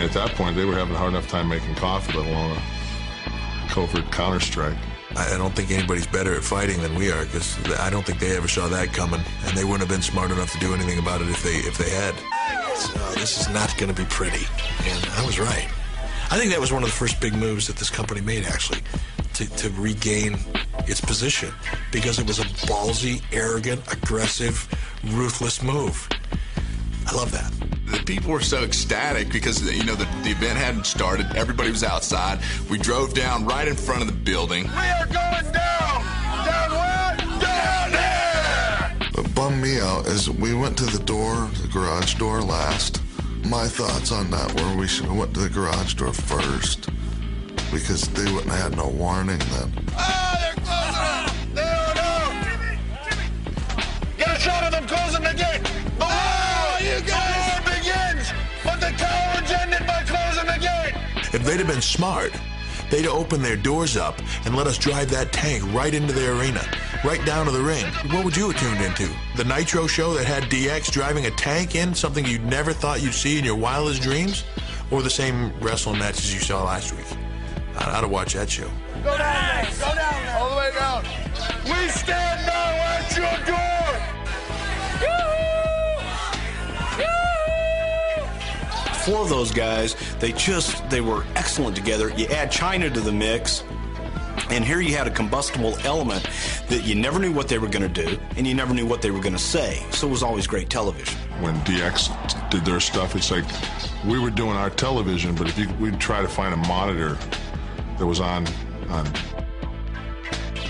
Mean, at that point, they were having a hard enough time making coffee, let alone a covert counter strike. I I don't think anybody's better at fighting than we are because I don't think they ever saw that coming, and they wouldn't have been smart enough to do anything about it if they if they had. So this is not going to be pretty, and I was right. I think that was one of the first big moves that this company made, actually, to, to regain its position because it was a ballsy, arrogant, aggressive, ruthless move. I love that. The people were so ecstatic because you know the, the event hadn't started. Everybody was outside. We drove down right in front of the building. We are going down. Down where? Down there. What bummed me out is we went to the door, the garage door last. My thoughts on that were we should have went to the garage door first because they wouldn't have had no warning then. Oh, they'd have been smart, they'd have opened their doors up and let us drive that tank right into the arena, right down to the ring. What would you have tuned into? The Nitro show that had DX driving a tank in, something you'd never thought you'd see in your wildest dreams? Or the same wrestling matches you saw last week? I'd, watched that show. Go down. Go down. All the way down. We stand now at your door. Four of those guys, they just they were excellent together. You add Chyna to the mix, and here you had a combustible element that you never knew what they were going to do, and you never knew what they were going to say. So it was always great television. When DX did their stuff, it's like we were doing our television, but if you, we'd try to find a monitor that was on on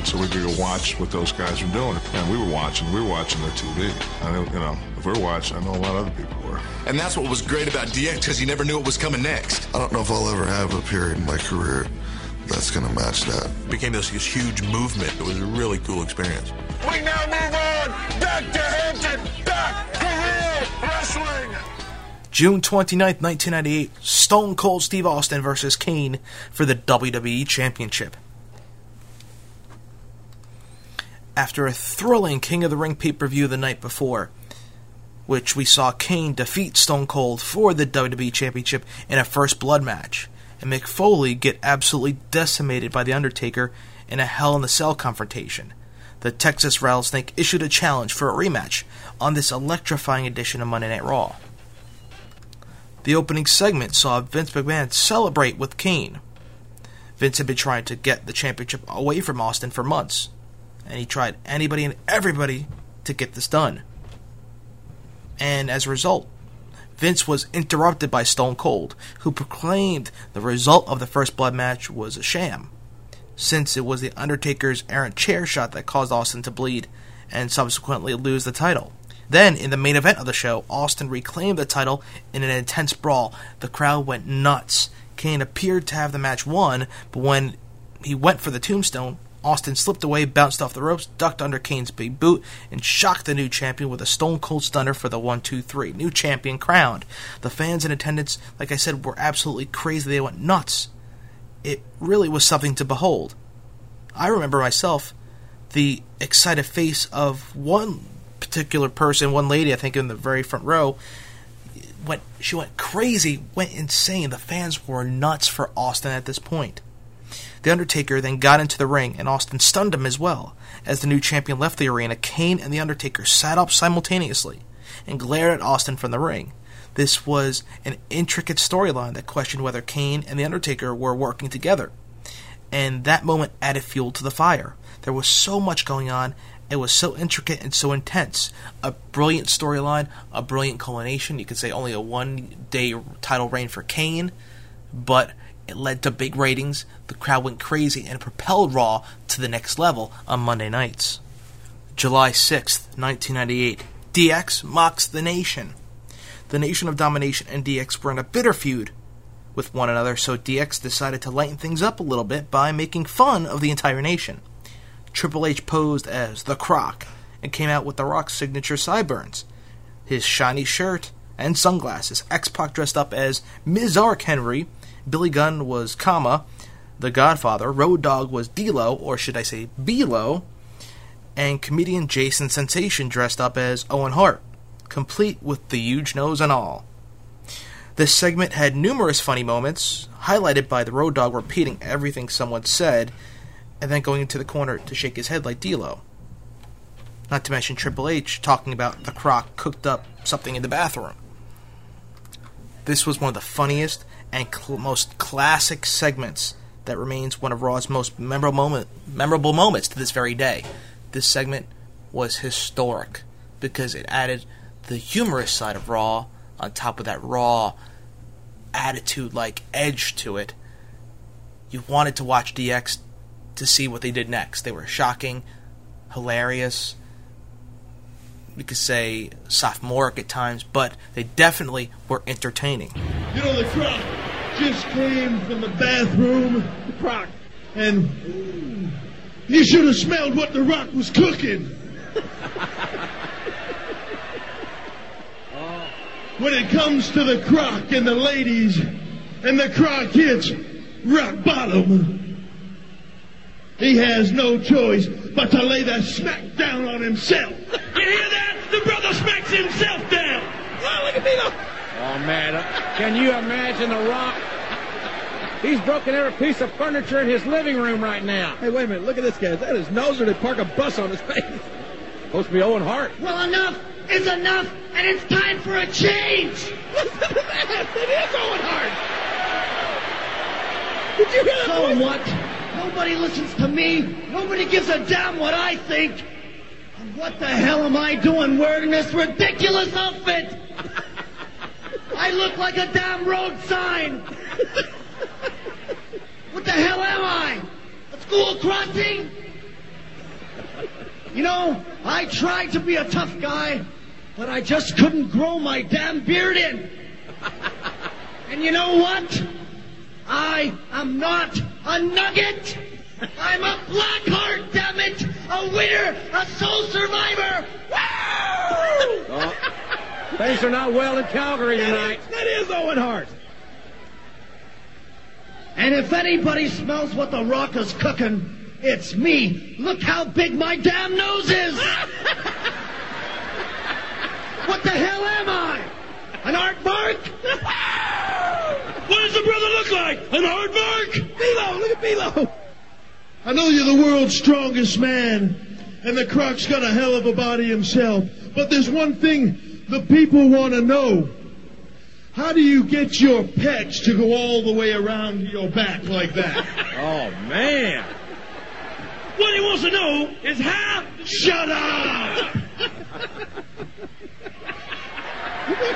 so we could go watch what those guys were doing. And we were watching, we were watching their TV. I know, you know, if we're watching, I know a lot of other people were. And that's what was great about DX because you never knew what was coming next. I don't know if I'll ever have a period in my career that's going to match that. It became this, this huge movement. It was a really cool experience. We now move on back to Hampton, back to real wrestling. June 29th, 1998, Stone Cold Steve Austin versus Kane for the WWE Championship. After a thrilling King of the Ring pay per view the night before, which we saw Kane defeat Stone Cold for the WWE Championship in a first blood match, and Mick Foley get absolutely decimated by The Undertaker in a Hell in the Cell confrontation. The Texas Rattlesnake issued a challenge for a rematch on this electrifying edition of Monday Night Raw. The opening segment saw Vince McMahon celebrate with Kane. Vince had been trying to get the championship away from Austin for months, and he tried anybody and everybody to get this done. And as a result, Vince was interrupted by Stone Cold, who proclaimed the result of the First Blood match was a sham, since it was The Undertaker's errant chair shot that caused Austin to bleed and subsequently lose the title. Then, in the main event of the show, Austin reclaimed the title in an intense brawl. The crowd went nuts. Kane appeared to have the match won, but when he went for the tombstone, Austin slipped away, bounced off the ropes, ducked under Kane's big boot, and shocked the new champion with a stone cold stunner for the 1 2 3. New champion crowned. The fans in attendance, like I said, were absolutely crazy. They went nuts. It really was something to behold. I remember myself the excited face of one particular person, one lady, I think in the very front row, went she went crazy, went insane. The fans were nuts for Austin at this point. The Undertaker then got into the ring, and Austin stunned him as well. As the new champion left the arena, Kane and The Undertaker sat up simultaneously and glared at Austin from the ring. This was an intricate storyline that questioned whether Kane and The Undertaker were working together. And that moment added fuel to the fire. There was so much going on. It was so intricate and so intense. A brilliant storyline, a brilliant culmination. You could say only a one day title reign for Kane, but it led to big ratings. The crowd went crazy and propelled Raw to the next level on Monday nights. July 6th, 1998. DX mocks the nation. The Nation of Domination and DX were in a bitter feud with one another, so DX decided to lighten things up a little bit by making fun of the entire nation. Triple H posed as the Croc and came out with The Rock's signature sideburns, his shiny shirt, and sunglasses. X Pac dressed up as Mizark Henry, Billy Gunn was Kama, the Godfather, Road Dogg was D'Lo, or should I say Belo, and comedian Jason Sensation dressed up as Owen Hart complete with the huge nose and all. This segment had numerous funny moments, highlighted by the Road Dogg repeating everything someone said, and then going into the corner to shake his head like D'Lo. Not to mention Triple H talking about the Croc cooked up something in the bathroom. This was one of the funniest and cl- most classic segments that remains one of Raw's most memorable moment, memorable moments to this very day. This segment was historic because it added the humorous side of Raw on top of that raw attitude like edge to it. You wanted to watch DX to see what they did next. They were shocking, hilarious, we could say sophomoric at times, but they definitely were entertaining. You know, the croc just came from the bathroom. The croc. And you should have smelled what the rock was cooking. when it comes to the croc and the ladies, and the croc hits rock bottom, he has no choice but to lay the smack down on himself. You hear that? The brother smacks himself down. Oh, look at me now. Oh, man. uh, Can you imagine The Rock? He's broken every piece of furniture in his living room right now. Hey, wait a minute. Look at this guy. Is that his nose or did they park a bus on his face? Supposed to be Owen Hart. Well, enough is enough, and it's time for a change. Listen to that. It is Owen Hart. Did you hear that? So voice? what? Nobody listens to me. Nobody gives a damn what I think. And what the hell am I doing wearing this ridiculous outfit? I look like a damn road sign. What the hell am I? A school crossing? You know, I tried to be a tough guy, but I just couldn't grow my damn beard in. And you know what? I am not a nugget. I'm a black heart, damn it! A winner, a soul survivor! Woo! Oh, things are not well in Calgary tonight. That is Owen Hart. And if anybody smells what the rock is cooking, it's me. Look how big my damn nose is! what the hell am I? An aardvark? What does the brother look like? An aardvark? Bilo, look at Bilo. I know you're the world's strongest man, and the croc's got a hell of a body himself. But there's one thing the people want to know. How do you get your pecs to go all the way around your back like that? Oh, man. What he wants to know is how. Shut up!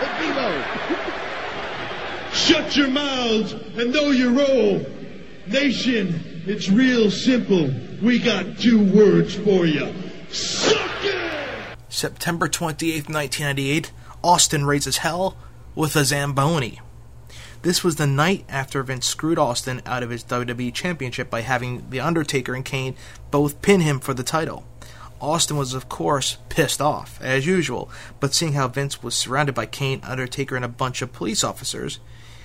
Shut your mouths and know your role. Nation, it's real simple. We got two words for you. Suck it! September 28th, 1998, Austin raises hell with a Zamboni. This was the night after Vince screwed Austin out of his WWE Championship by having The Undertaker and Kane both pin him for the title. Austin was, of course, pissed off, as usual, but seeing how Vince was surrounded by Kane, Undertaker, and a bunch of police officers,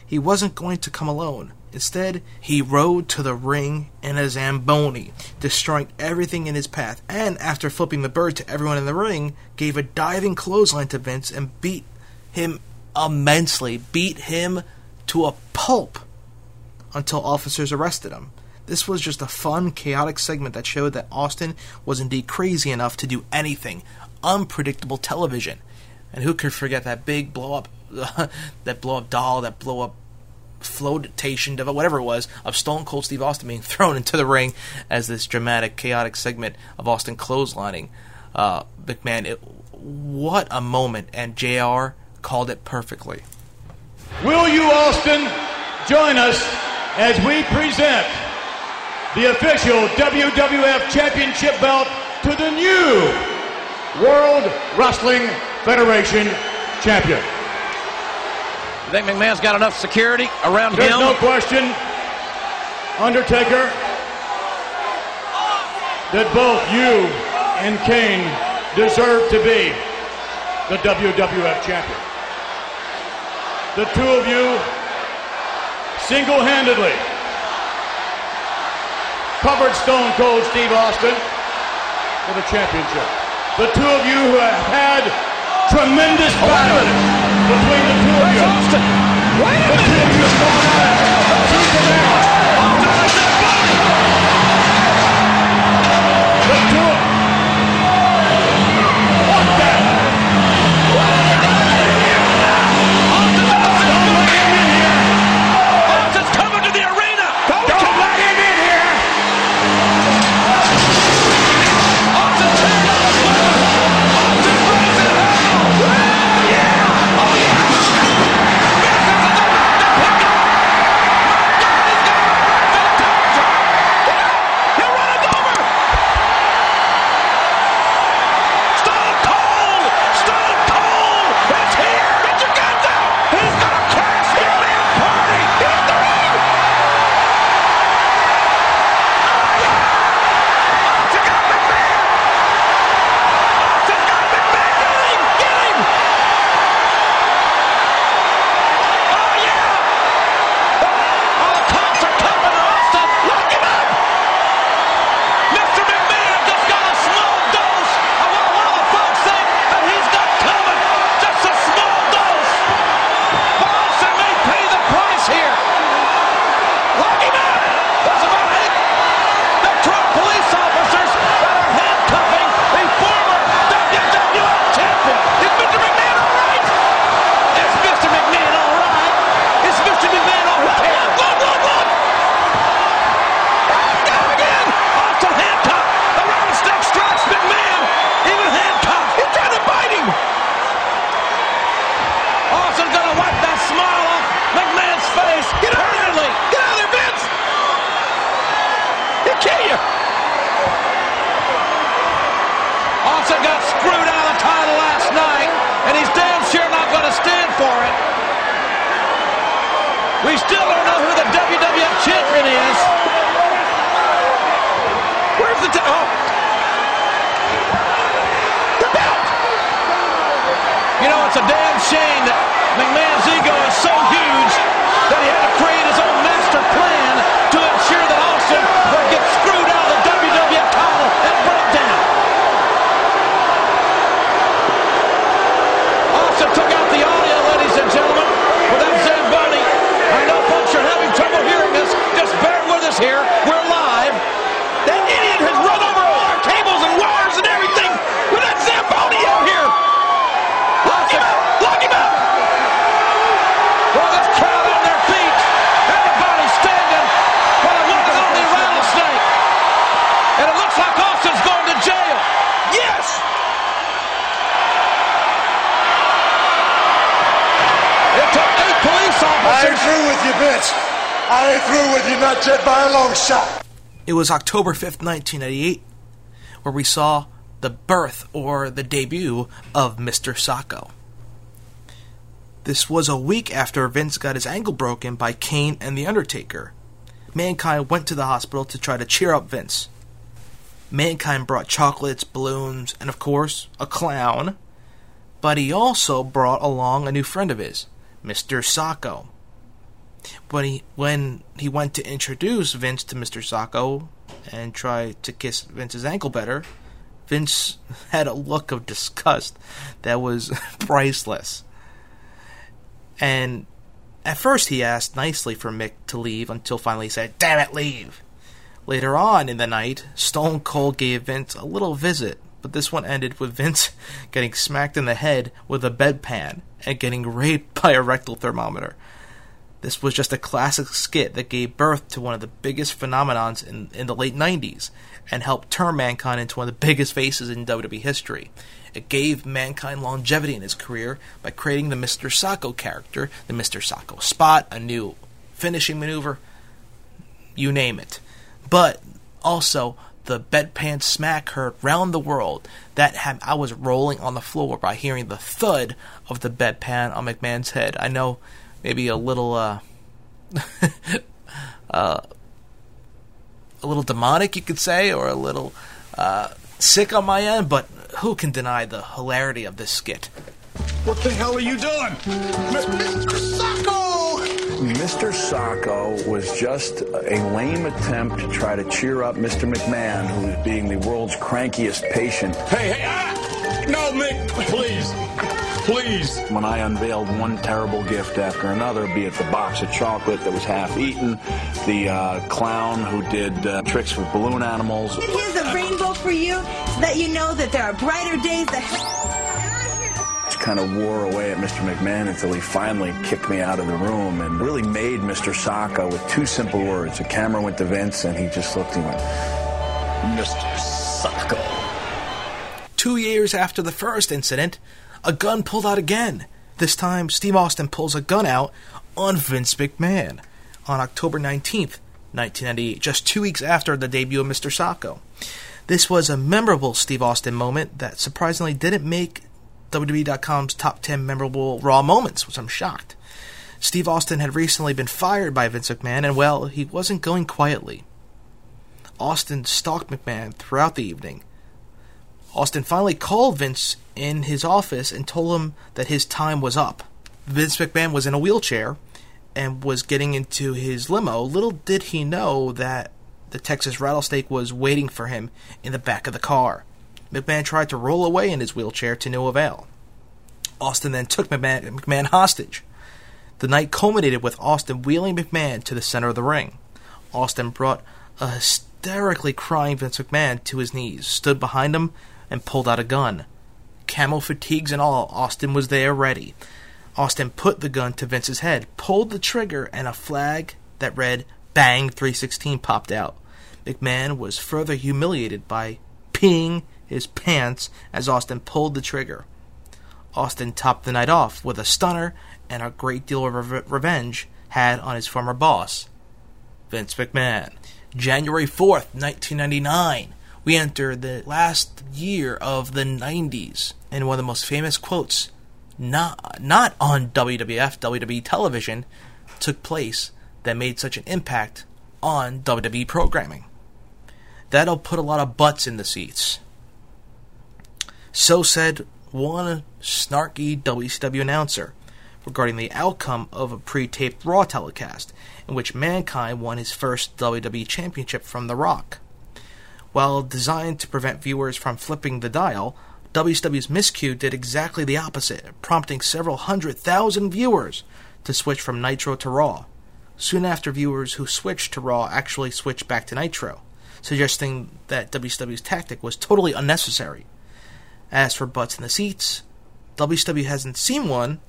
he wasn't going to come alone. Instead, he rode to the ring in a Zamboni, destroying everything in his path, and after flipping the bird to everyone in the ring, gave a diving clothesline to Vince and beat him immensely, beat him to a pulp until officers arrested him. This was just a fun, chaotic segment that showed that Austin was indeed crazy enough to do anything. Unpredictable television. And who could forget that big blow up, that blow up doll, that blow up flotation, whatever it was, of Stone Cold Steve Austin being thrown into the ring as this dramatic, chaotic segment of Austin clotheslining uh, McMahon. It, what a moment, and JR called it perfectly. Will you, Austin, join us as we present the official WWF Championship belt to the new World Wrestling Federation champion? You think McMahon's got enough security around There's him? no question, Undertaker, that both you and Kane deserve to be the WWF champion. The two of you single-handedly covered Stone Cold Steve Austin for the championship. The two of you who have had tremendous oh, battle between the two of you. Austin. Wait a minute. The two of you have gone at it It was October 5th, 1998, where we saw the birth or the debut of Mr. Socko. This was a week after Vince got his ankle broken by Kane and The Undertaker. Mankind went to the hospital to try to cheer up Vince. Mankind brought chocolates, balloons, and of course, a clown. But he also brought along a new friend of his, Mr. Socko. When he when he went to introduce Vince to Mr. Socko and try to kiss Vince's ankle better, Vince had a look of disgust that was priceless. And at first he asked nicely for Mick to leave until finally he said, Damn it, leave! Later on in the night, Stone Cold gave Vince a little visit, but this one ended with Vince getting smacked in the head with a bedpan and getting raped by a rectal thermometer. This was just a classic skit that gave birth to one of the biggest phenomenons in, in the late 90s and helped turn Mankind into one of the biggest faces in WWE history. It gave Mankind longevity in his career by creating the Mr. Socko character, the Mr. Socko spot, a new finishing maneuver, you name it. But also the bedpan smack heard round the world that had, I was rolling on the floor by hearing the thud of the bedpan on McMahon's head. I know maybe a little uh, uh, a little demonic, you could say, or a little uh, sick on my end. But who can deny the hilarity of this skit? What the hell are you doing? Mr. Socko! Mr. Socko was just a lame attempt to try to cheer up Mr. McMahon, who was being the world's crankiest patient. Hey, hey, ah! No, Mick, please. Please. When I unveiled one terrible gift after another, be it the box of chocolate that was half eaten, the uh, clown who did uh, tricks with balloon animals. Here's a rainbow for you so that you know that there are brighter days ahead kind of wore away at Mr. McMahon until he finally kicked me out of the room and really made Mr. Socko with two simple words. The camera went to Vince and he just looked and went, Mr. Socko. Two years after the first incident, a gun pulled out again. This time, Steve Austin pulls a gun out on Vince McMahon on October 19th, 1998, just two weeks after the debut of Mr. Socko. This was a memorable Steve Austin moment that surprisingly didn't make WWE.com's top 10 memorable Raw moments, which I'm shocked. Steve Austin had recently been fired by Vince McMahon, and well, he wasn't going quietly. Austin stalked McMahon throughout the evening. Austin finally called Vince in his office and told him that his time was up. Vince McMahon was in a wheelchair and was getting into his limo. Little did he know that the Texas rattlesnake was waiting for him in the back of the car. McMahon tried to roll away in his wheelchair to no avail. Austin then took McMahon, McMahon hostage. The night culminated with Austin wheeling McMahon to the center of the ring. Austin brought a hysterically crying Vince McMahon to his knees, stood behind him, and pulled out a gun. Camo fatigues and all, Austin was there ready. Austin put the gun to Vince's head, pulled the trigger, and a flag that read Bang 316 popped out. McMahon was further humiliated by peeing his pants as Austin pulled the trigger. Austin topped the night off with a stunner and a great deal of re- revenge had on his former boss, Vince McMahon. January 4th, 1999, we enter the last year of the 90s, and one of the most famous quotes, not, not on WWF, WWE television, took place that made such an impact on WWE programming. That'll put a lot of butts in the seats. So said one snarky WCW announcer regarding the outcome of a pre taped Raw telecast in which Mankind won his first WWE Championship from The Rock. While designed to prevent viewers from flipping the dial, WCW's miscue did exactly the opposite, prompting several hundred thousand viewers to switch from Nitro to Raw. Soon after, viewers who switched to Raw actually switched back to Nitro, suggesting that WCW's tactic was totally unnecessary. As for butts in the seats, WCW hasn't seen one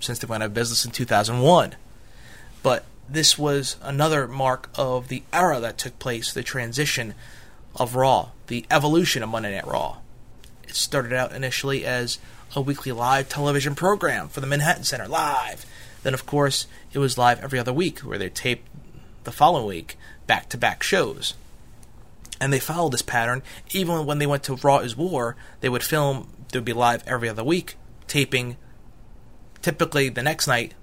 since they went out of business in 2001. But this was another mark of the era that took place, the transition of Raw, the evolution of Monday Night Raw. It started out initially as a weekly live television program for the Manhattan Center, live. Then, of course, it was live every other week, where they taped the following week back to back shows. And they followed this pattern. Even when they went to Raw is War, they would film, they would be live every other week, taping typically the next night,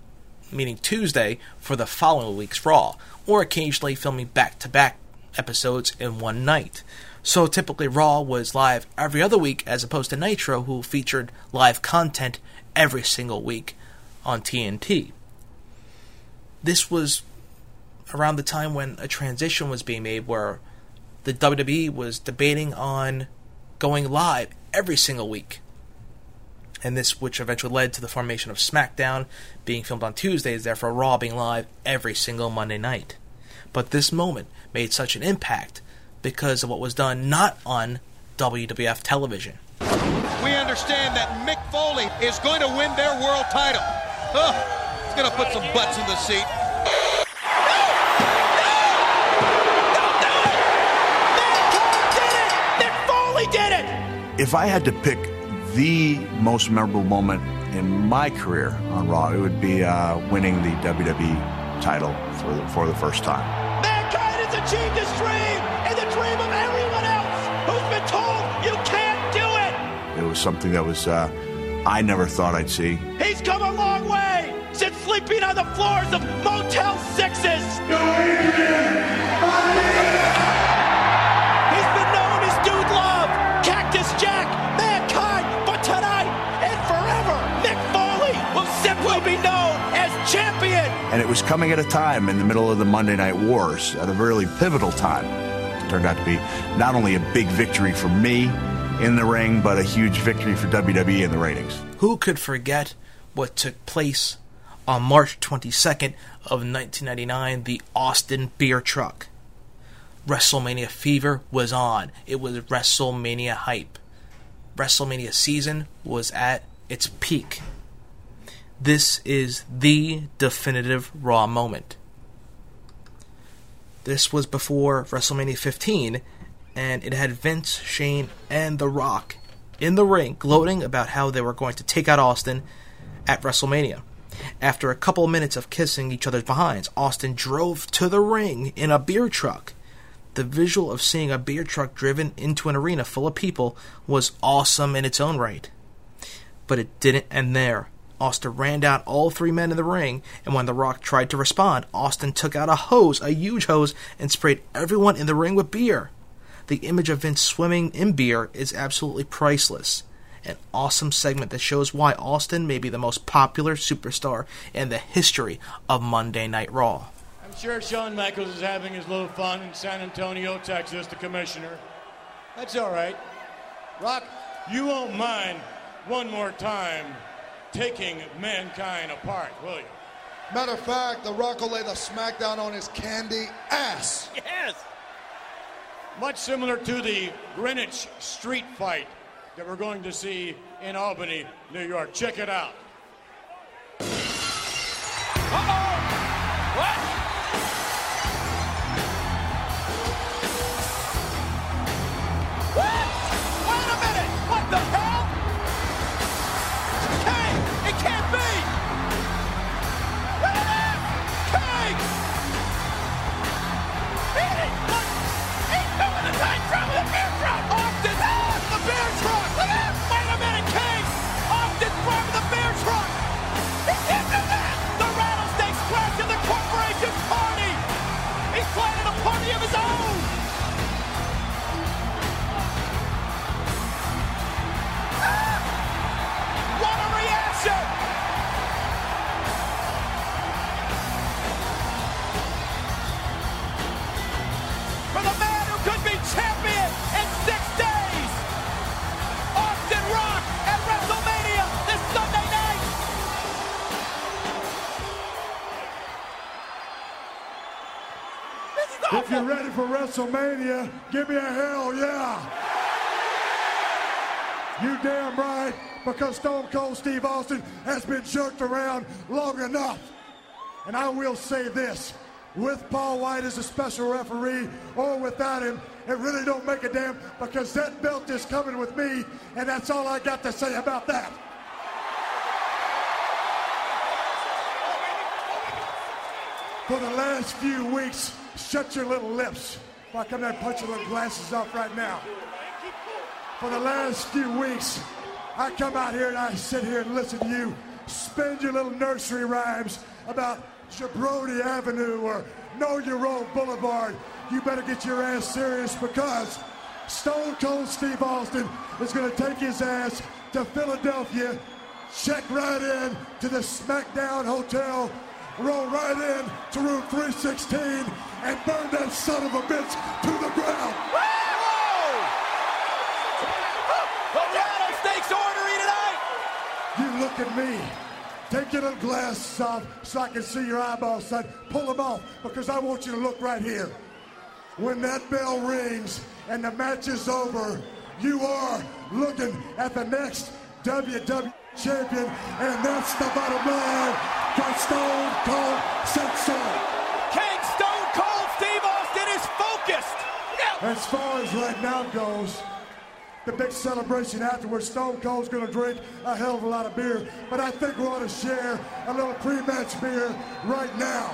meaning Tuesday, for the following week's Raw, or occasionally filming back to back episodes in one night. So typically Raw was live every other week as opposed to Nitro, who featured live content every single week on TNT. This was around the time when a transition was being made where the WWE was debating on going live every single week. And this, which eventually led to the formation of SmackDown being filmed on Tuesdays, therefore Raw being live every single Monday night. But this moment made such an impact because of what was done not on WWF television. We understand that Mick Foley is going to win their world title. Oh, he's going to put some butts in the seat. Foley did it! If I had to pick the most memorable moment in my career on Raw, it would be uh, winning the WWE title for the, for the first time. Mankind has achieved his dream and the dream of everyone else who's been told you can't do it. It was something that was uh, I never thought I'd see. He's come a long way since sleeping on the floors of Motel Sixes. He's was coming at a time in the middle of the Monday Night Wars, at a really pivotal time. It turned out to be not only a big victory for me in the ring, but a huge victory for WWE in the ratings. Who could forget what took place on March 22nd of 1999, the Austin Beer Truck? WrestleMania fever was on. It was WrestleMania hype. WrestleMania season was at its peak. This is the definitive Raw moment. This was before WrestleMania 15, and it had Vince, Shane, and The Rock in the ring gloating about how they were going to take out Austin at WrestleMania. After a couple minutes of kissing each other's behinds, Austin drove to the ring in a beer truck. The visual of seeing a beer truck driven into an arena full of people was awesome in its own right. But it didn't end there. Austin ran down all three men in the ring, and when The Rock tried to respond, Austin took out a hose, a huge hose, and sprayed everyone in the ring with beer. The image of Vince swimming in beer is absolutely priceless. An awesome segment that shows why Austin may be the most popular superstar in the history of Monday Night Raw. I'm sure Shawn Michaels is having his little fun in San Antonio, Texas, the commissioner. That's all right. Rock, you won't mind one more time taking mankind apart, will you? Matter of fact, The Rock will lay the smackdown on his candy ass. Yes. Much similar to the Greenwich street fight that we're going to see in Albany, New York. Check it out. What? If you're ready for WrestleMania, give me a hell yeah. You damn right, because Stone Cold Steve Austin has been jerked around long enough. And I will say this, with Paul Wight as a special referee or without him, it really don't make a damn because that belt is coming with me, and that's all I got to say about that. For the last few weeks, shut your little lips. If I come there and punch your little glasses off right now. For the last few weeks, I come out here and I sit here and listen to you spend your little nursery rhymes about Jabroni Avenue or Know Your Role Boulevard. You better get your ass serious because Stone Cold Steve Austin is going to take his ass to Philadelphia, check right in to the SmackDown Hotel, roll right in to room 316, and burn that son of a bitch to the ground. The rattlesnake's ornery tonight! You look at me. Take your little glasses off so I can see your eyeballs, son. Pull them off because I want you to look right here. When that bell rings and the match is over, you are looking at the next WWE champion, and that's the bottom line. Got Stone Cold said As far as right now goes, the big celebration afterwards, Stone Cold's gonna drink a hell of a lot of beer, but I think we ought to share a little pre-match beer right now.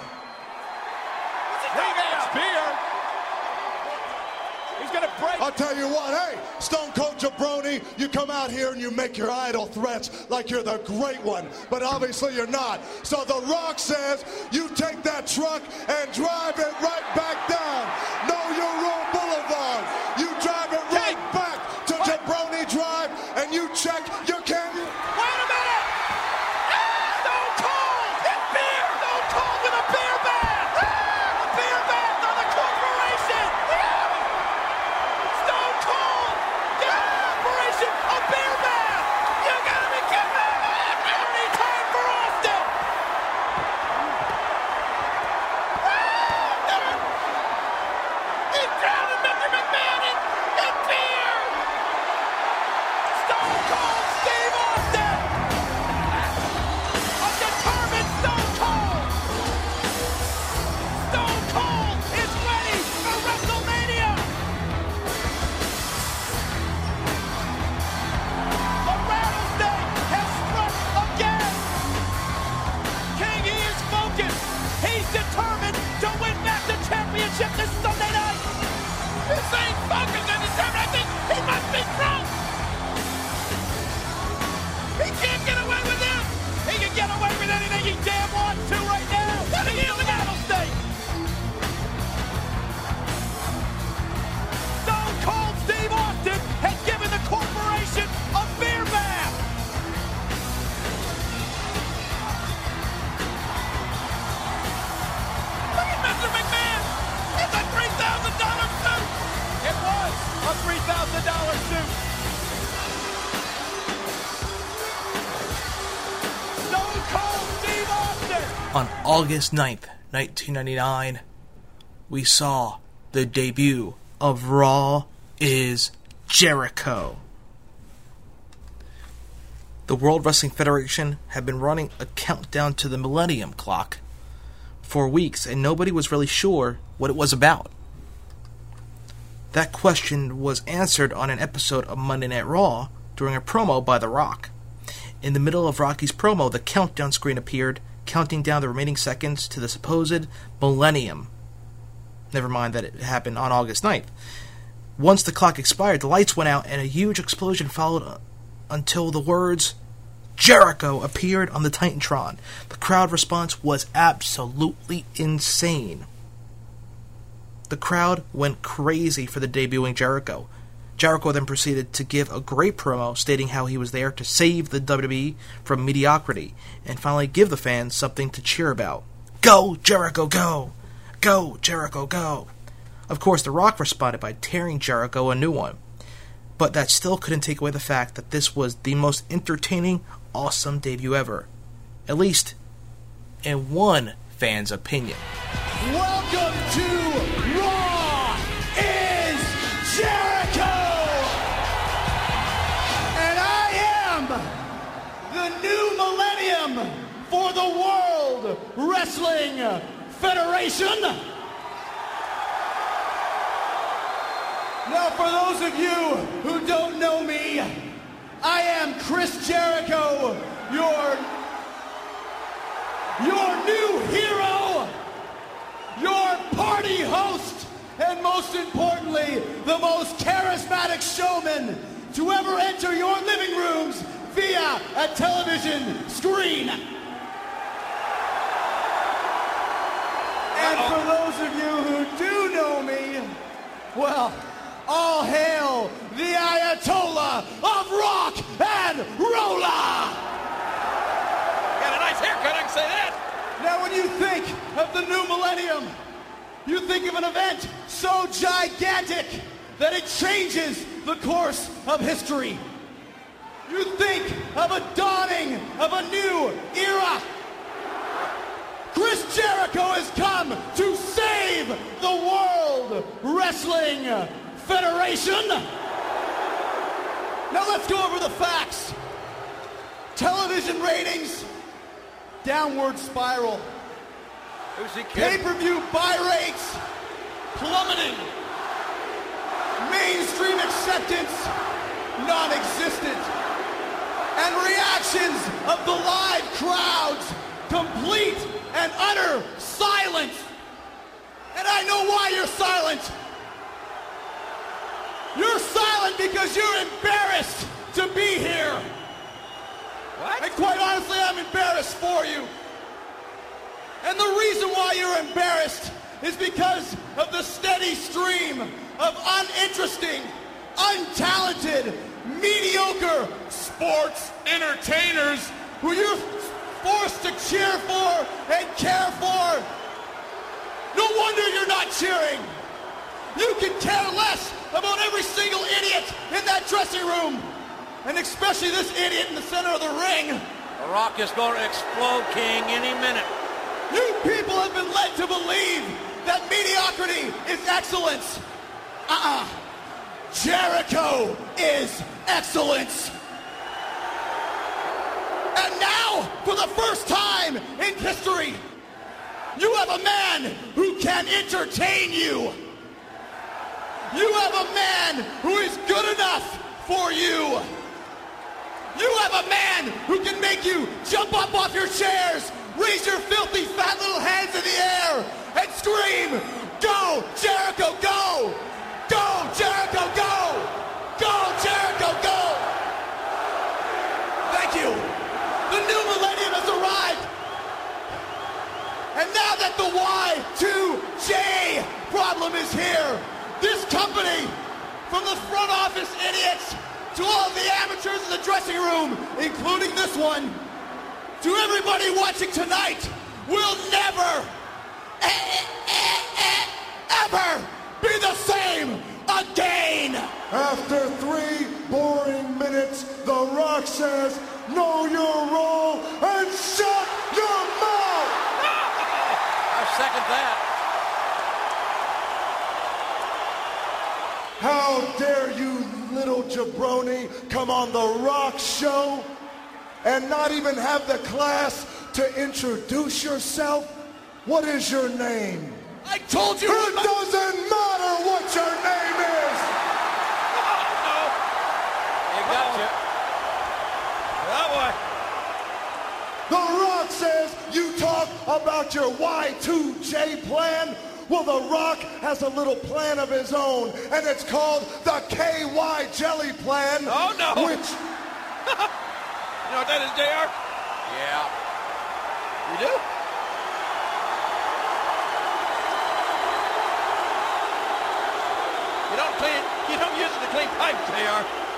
He's gonna break I'll tell you what, hey, Stone Cold Jabroni, you come out here and you make your idle threats like you're the great one, but obviously you're not. So The Rock says you take that truck and drive it right back down. Know your role boulevard. You drive it right back to Jabroni Drive and you check your can. August 9th, 1999, we saw the debut of Raw is Jericho. The World Wrestling Federation had been running a countdown to the Millennium Clock for weeks, and nobody was really sure what it was about. That question was answered on an episode of Monday Night Raw during a promo by The Rock. In the middle of Rocky's promo, the countdown screen appeared, counting down the remaining seconds to the supposed millennium. Never mind that it happened on August 9th. Once the clock expired, the lights went out and a huge explosion followed until the words Jericho appeared on the Titantron. The crowd response was absolutely insane. The crowd went crazy for the debuting Jericho. Jericho then proceeded to give a great promo stating how he was there to save the WWE from mediocrity and finally give the fans something to cheer about. Go, Jericho, go! Go, Jericho, go! Of course, The Rock responded by tearing Jericho a new one. But that still couldn't take away the fact that this was the most entertaining, awesome debut ever. At least, in one fan's opinion. Welcome to millennium for the World Wrestling Federation. Now, for those of you who don't know me, I am Chris Jericho, your, your new hero, your party host, and most importantly, the most charismatic showman to ever enter your living rooms via a television screen. And for those of you who do know me, well, all hail the Ayatollah of rock and roller! Got a nice haircut, I can say that. Now, when you think of the new millennium, you think of an event so gigantic that it changes the course of history. You think of a dawning of a new era. Chris Jericho has come to save the World Wrestling Federation. Now let's go over the facts. Television ratings, downward spiral. Pay-per-view buy rates plummeting. Mainstream acceptance non-existent. And reactions of the live crowds complete and utter silence. And I know why you're silent. You're silent because you're embarrassed to be here. What? And quite honestly, I'm embarrassed for you. And the reason why you're embarrassed is because of the steady stream of uninteresting, untalented, mediocre sports entertainers who you're forced to cheer for and care for. No wonder you're not cheering. You can care less about every single idiot in that dressing room. And especially this idiot in the center of the ring. The Rock is going to explode, King, any minute. You people have been led to believe that mediocrity is excellence. Uh-uh. Jericho is excellence. And now, for the first time in history, you have a man who can entertain you. You have a man who is good enough for you. You have a man who can make you jump up off your chairs, raise your filthy fat little hands in the air, and scream, Go, Jericho, go! Go, Jericho, go! Go, Jericho, go! Thank you. The new millennium has arrived. And now that the Y2J problem is here, this company, from the front office idiots to all the amateurs in the dressing room, including this one, to everybody watching tonight, will never, e- e- e- ever be the same again. After three boring minutes, The Rock says, Know your role and shut your mouth! I second that. How dare you, little jabroni, come on The Rock show and not even have the class to introduce yourself? What is your name? I told you. It doesn't matter what your name is. You got you. The Rock says you talk about your Y2J plan. Well, The Rock has a little plan of his own, and it's called the KY Jelly Plan. Oh, no. Which You know what that is, JR? Yeah. You do? You don't clean, you don't use it to clean pipes, JR.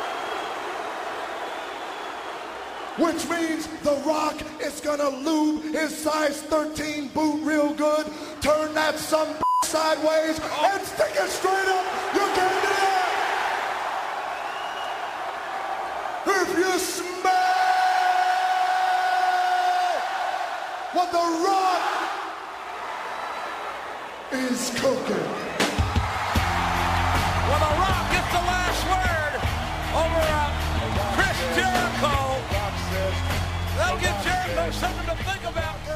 which means The Rock is gonna lube his size 13 boot real good, turn that some sideways, and stick it straight up You can do candidate. If you smell what The Rock is cooking.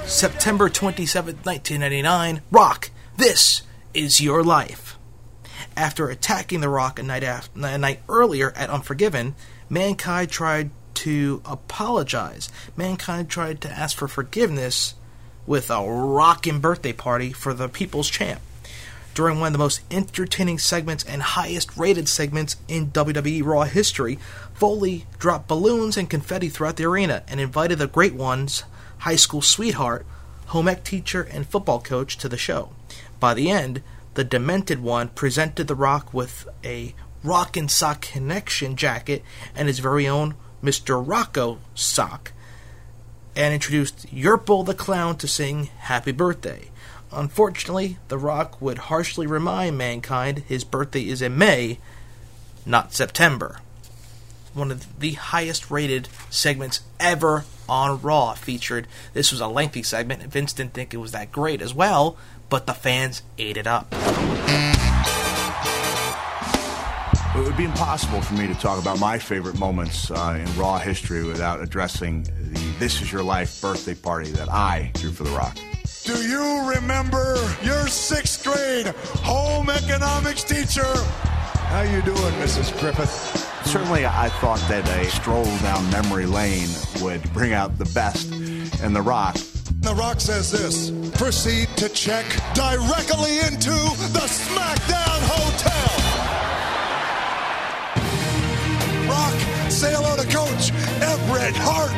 September 27th, 1999, Rock, this is your life. After attacking The Rock a night, after, a night earlier at Unforgiven, Mankind tried to apologize. Mankind tried to ask for forgiveness with a rockin' birthday party for the People's Champ. During one of the most entertaining segments and highest rated segments in WWE Raw history, Foley dropped balloons and confetti throughout the arena and invited the Great One's high school sweetheart, home ec teacher, and football coach to the show. By the end, the Demented One presented The Rock with a Rock and Sock Connection jacket and his very own Mr. Rocco sock, and introduced Yurple the Clown to sing Happy Birthday. Unfortunately, The Rock would harshly remind mankind his birthday is in May, not September. One of the highest rated segments ever on Raw featured. This was a lengthy segment. Vince didn't think it was that great as well, but the fans ate it up. It would be impossible for me to talk about my favorite moments uh, in Raw history without addressing the This Is Your Life birthday party that I threw for The Rock. Do you remember your sixth grade home economics teacher? How you doing, Mrs. Griffith? Certainly, I thought that a stroll down memory lane would bring out the best in The Rock. The Rock says this. Proceed to check directly into the SmackDown Hotel. Rock, say hello to Coach Everett Hart.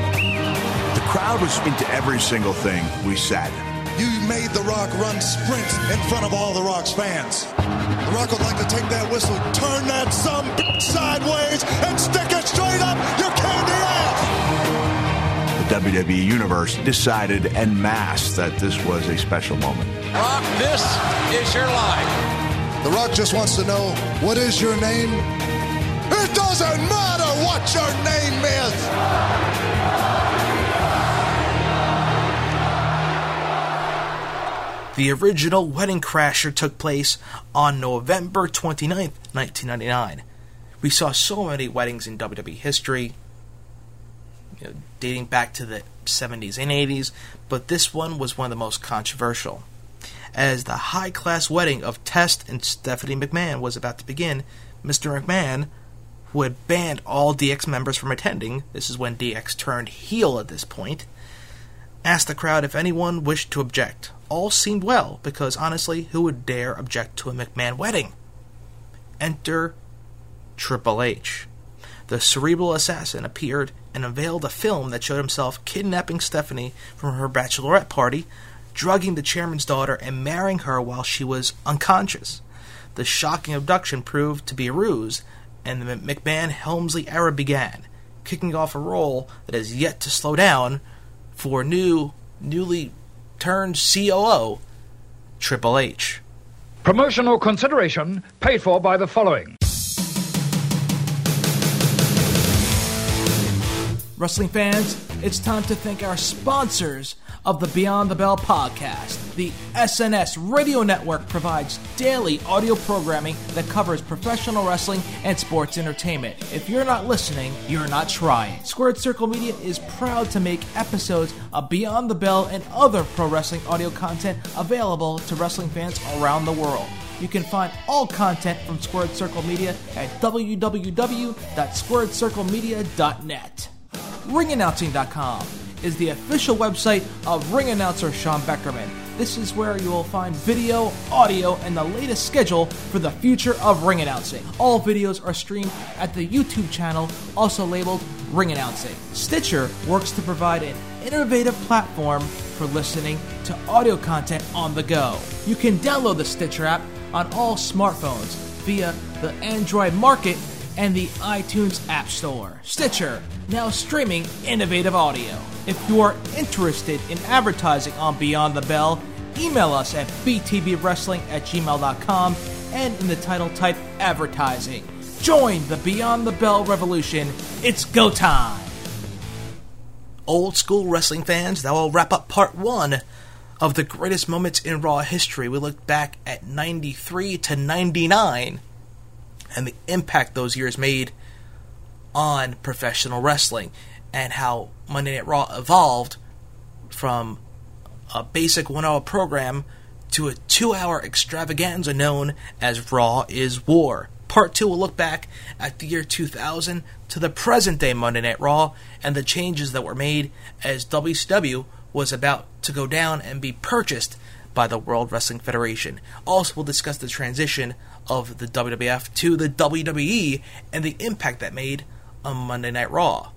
The crowd was into every single thing we said. You made The Rock run sprints in front of all The Rock's fans. The Rock would like to take that whistle, turn that some sideways, and stick it straight up your candy ass. The WWE Universe decided en masse that this was a special moment. Rock, this is your life. The Rock just wants to know, what is your name? It doesn't matter what your name is. The original Wedding Crasher took place on November 29th, 1999. We saw so many weddings in WWE history, you know, dating back to the 70s and 80s, but this one was one of the most controversial. As the high class wedding of Test and Stephanie McMahon was about to begin, Mr. McMahon, who had banned all DX members from attending, this is when DX turned heel at this point, asked the crowd if anyone wished to object. All seemed well, because honestly, who would dare object to a McMahon wedding? Enter Triple H. The cerebral assassin appeared and unveiled a film that showed himself kidnapping Stephanie from her bachelorette party, drugging the chairman's daughter, and marrying her while she was unconscious. The shocking abduction proved to be a ruse, and the McMahon Helmsley era began, kicking off a roll that has yet to slow down for new, newly turned COO, Triple H. Promotional consideration paid for by the following. Wrestling fans, it's time to thank our sponsors of the Beyond the Bell podcast. The SNS Radio Network provides daily audio programming that covers professional wrestling and sports entertainment. If you're not listening, you're not trying. Squared Circle Media is proud to make episodes of Beyond the Bell and other pro wrestling audio content available to wrestling fans around the world. You can find all content from Squared Circle Media at www.squaredcirclemedia.net. Ringannouncing.com is the official website of ring announcer Sean Beckerman. This is where you will find video, audio, and the latest schedule for the future of ring announcing. All videos are streamed at the YouTube channel, also labeled Ring Announcing. Stitcher works to provide an innovative platform for listening to audio content on the go. You can download the Stitcher app on all smartphones via the Android Market and the iTunes App Store. Stitcher, now streaming innovative audio. If you are interested in advertising on Beyond the Bell, email us at btbwrestling at gmail.com and in the title type advertising. Join the Beyond the Bell revolution. It's go time! Old school wrestling fans, that will wrap up part one of the greatest moments in Raw history. We look back at 93 to 99 and the impact those years made on professional wrestling and how Monday Night Raw evolved from a basic one hour program to a two hour extravaganza known as Raw is War. Part 2 will look back at the year 2000 to the present day Monday Night Raw and the changes that were made as WCW was about to go down and be purchased by the World Wrestling Federation. Also, we'll discuss the transition of the WWF to the WWE and the impact that made on Monday Night Raw.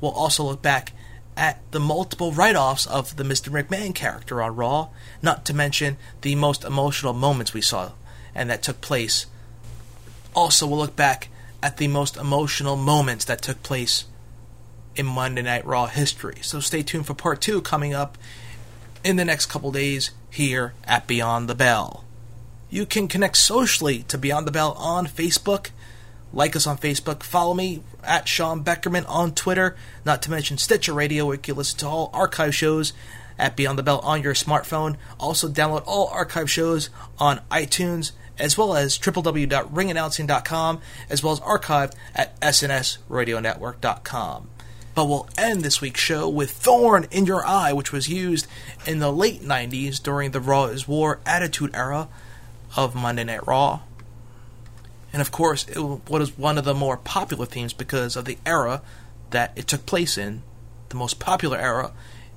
We'll also look back at the multiple write offs of the Mr. McMahon character on Raw, not to mention the most emotional moments we saw and that took place. Also, we'll look back at the most emotional moments that took place in Monday Night Raw history. So stay tuned for part two coming up in the next couple days here at Beyond the Bell. You can connect socially to Beyond the Bell on Facebook. Like us on Facebook. Follow me at Sean Beckerman on Twitter. Not to mention Stitcher Radio, where you can listen to all archive shows at Beyond the Bell on your smartphone. Also, download all archive shows on iTunes, as well as www.ringannouncing.com, as well as archived at snsradionetwork.com. But we'll end this week's show with Thorn in Your Eye, which was used in the late 90s during the Raw is War Attitude Era of Monday Night Raw. And of course, it was one of the more popular themes because of the era that it took place in. The most popular era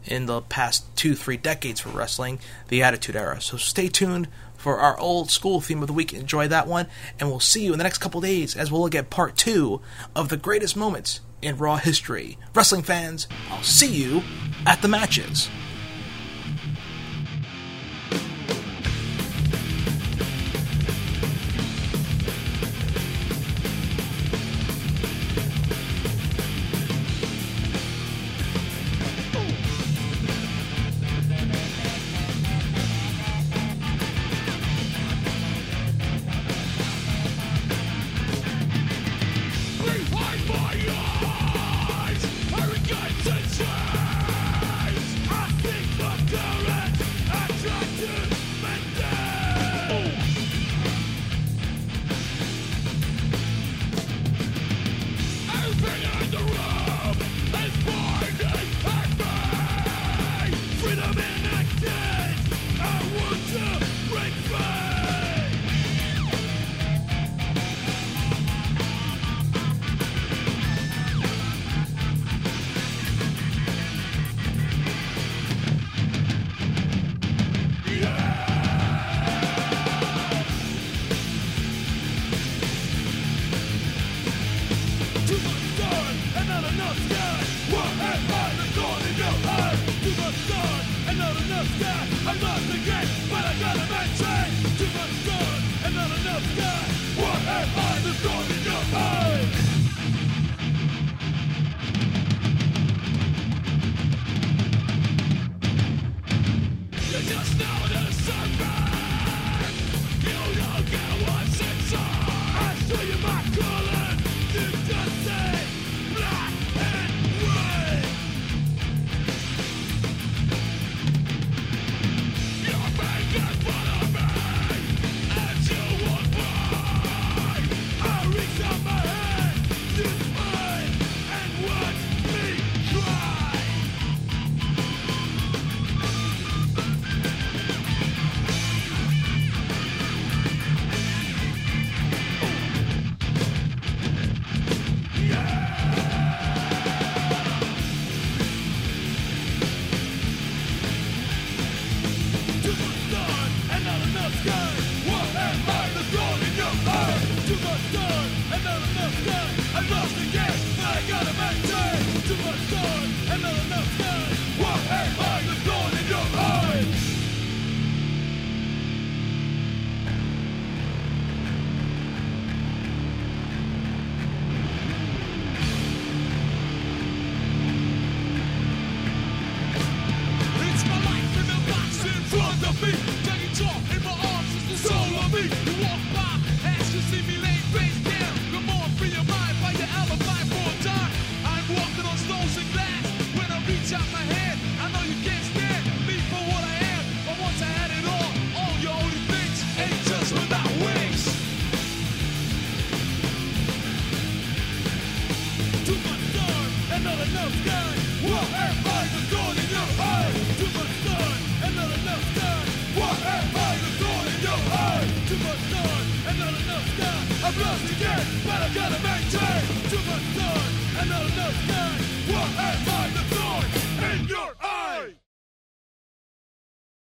in the past two, three decades for wrestling, the Attitude Era. So stay tuned for our old school theme of the week. Enjoy that one, and we'll see you in the next couple days as we'll look at part two of the greatest moments in Raw history. Wrestling fans, I'll see you at the matches.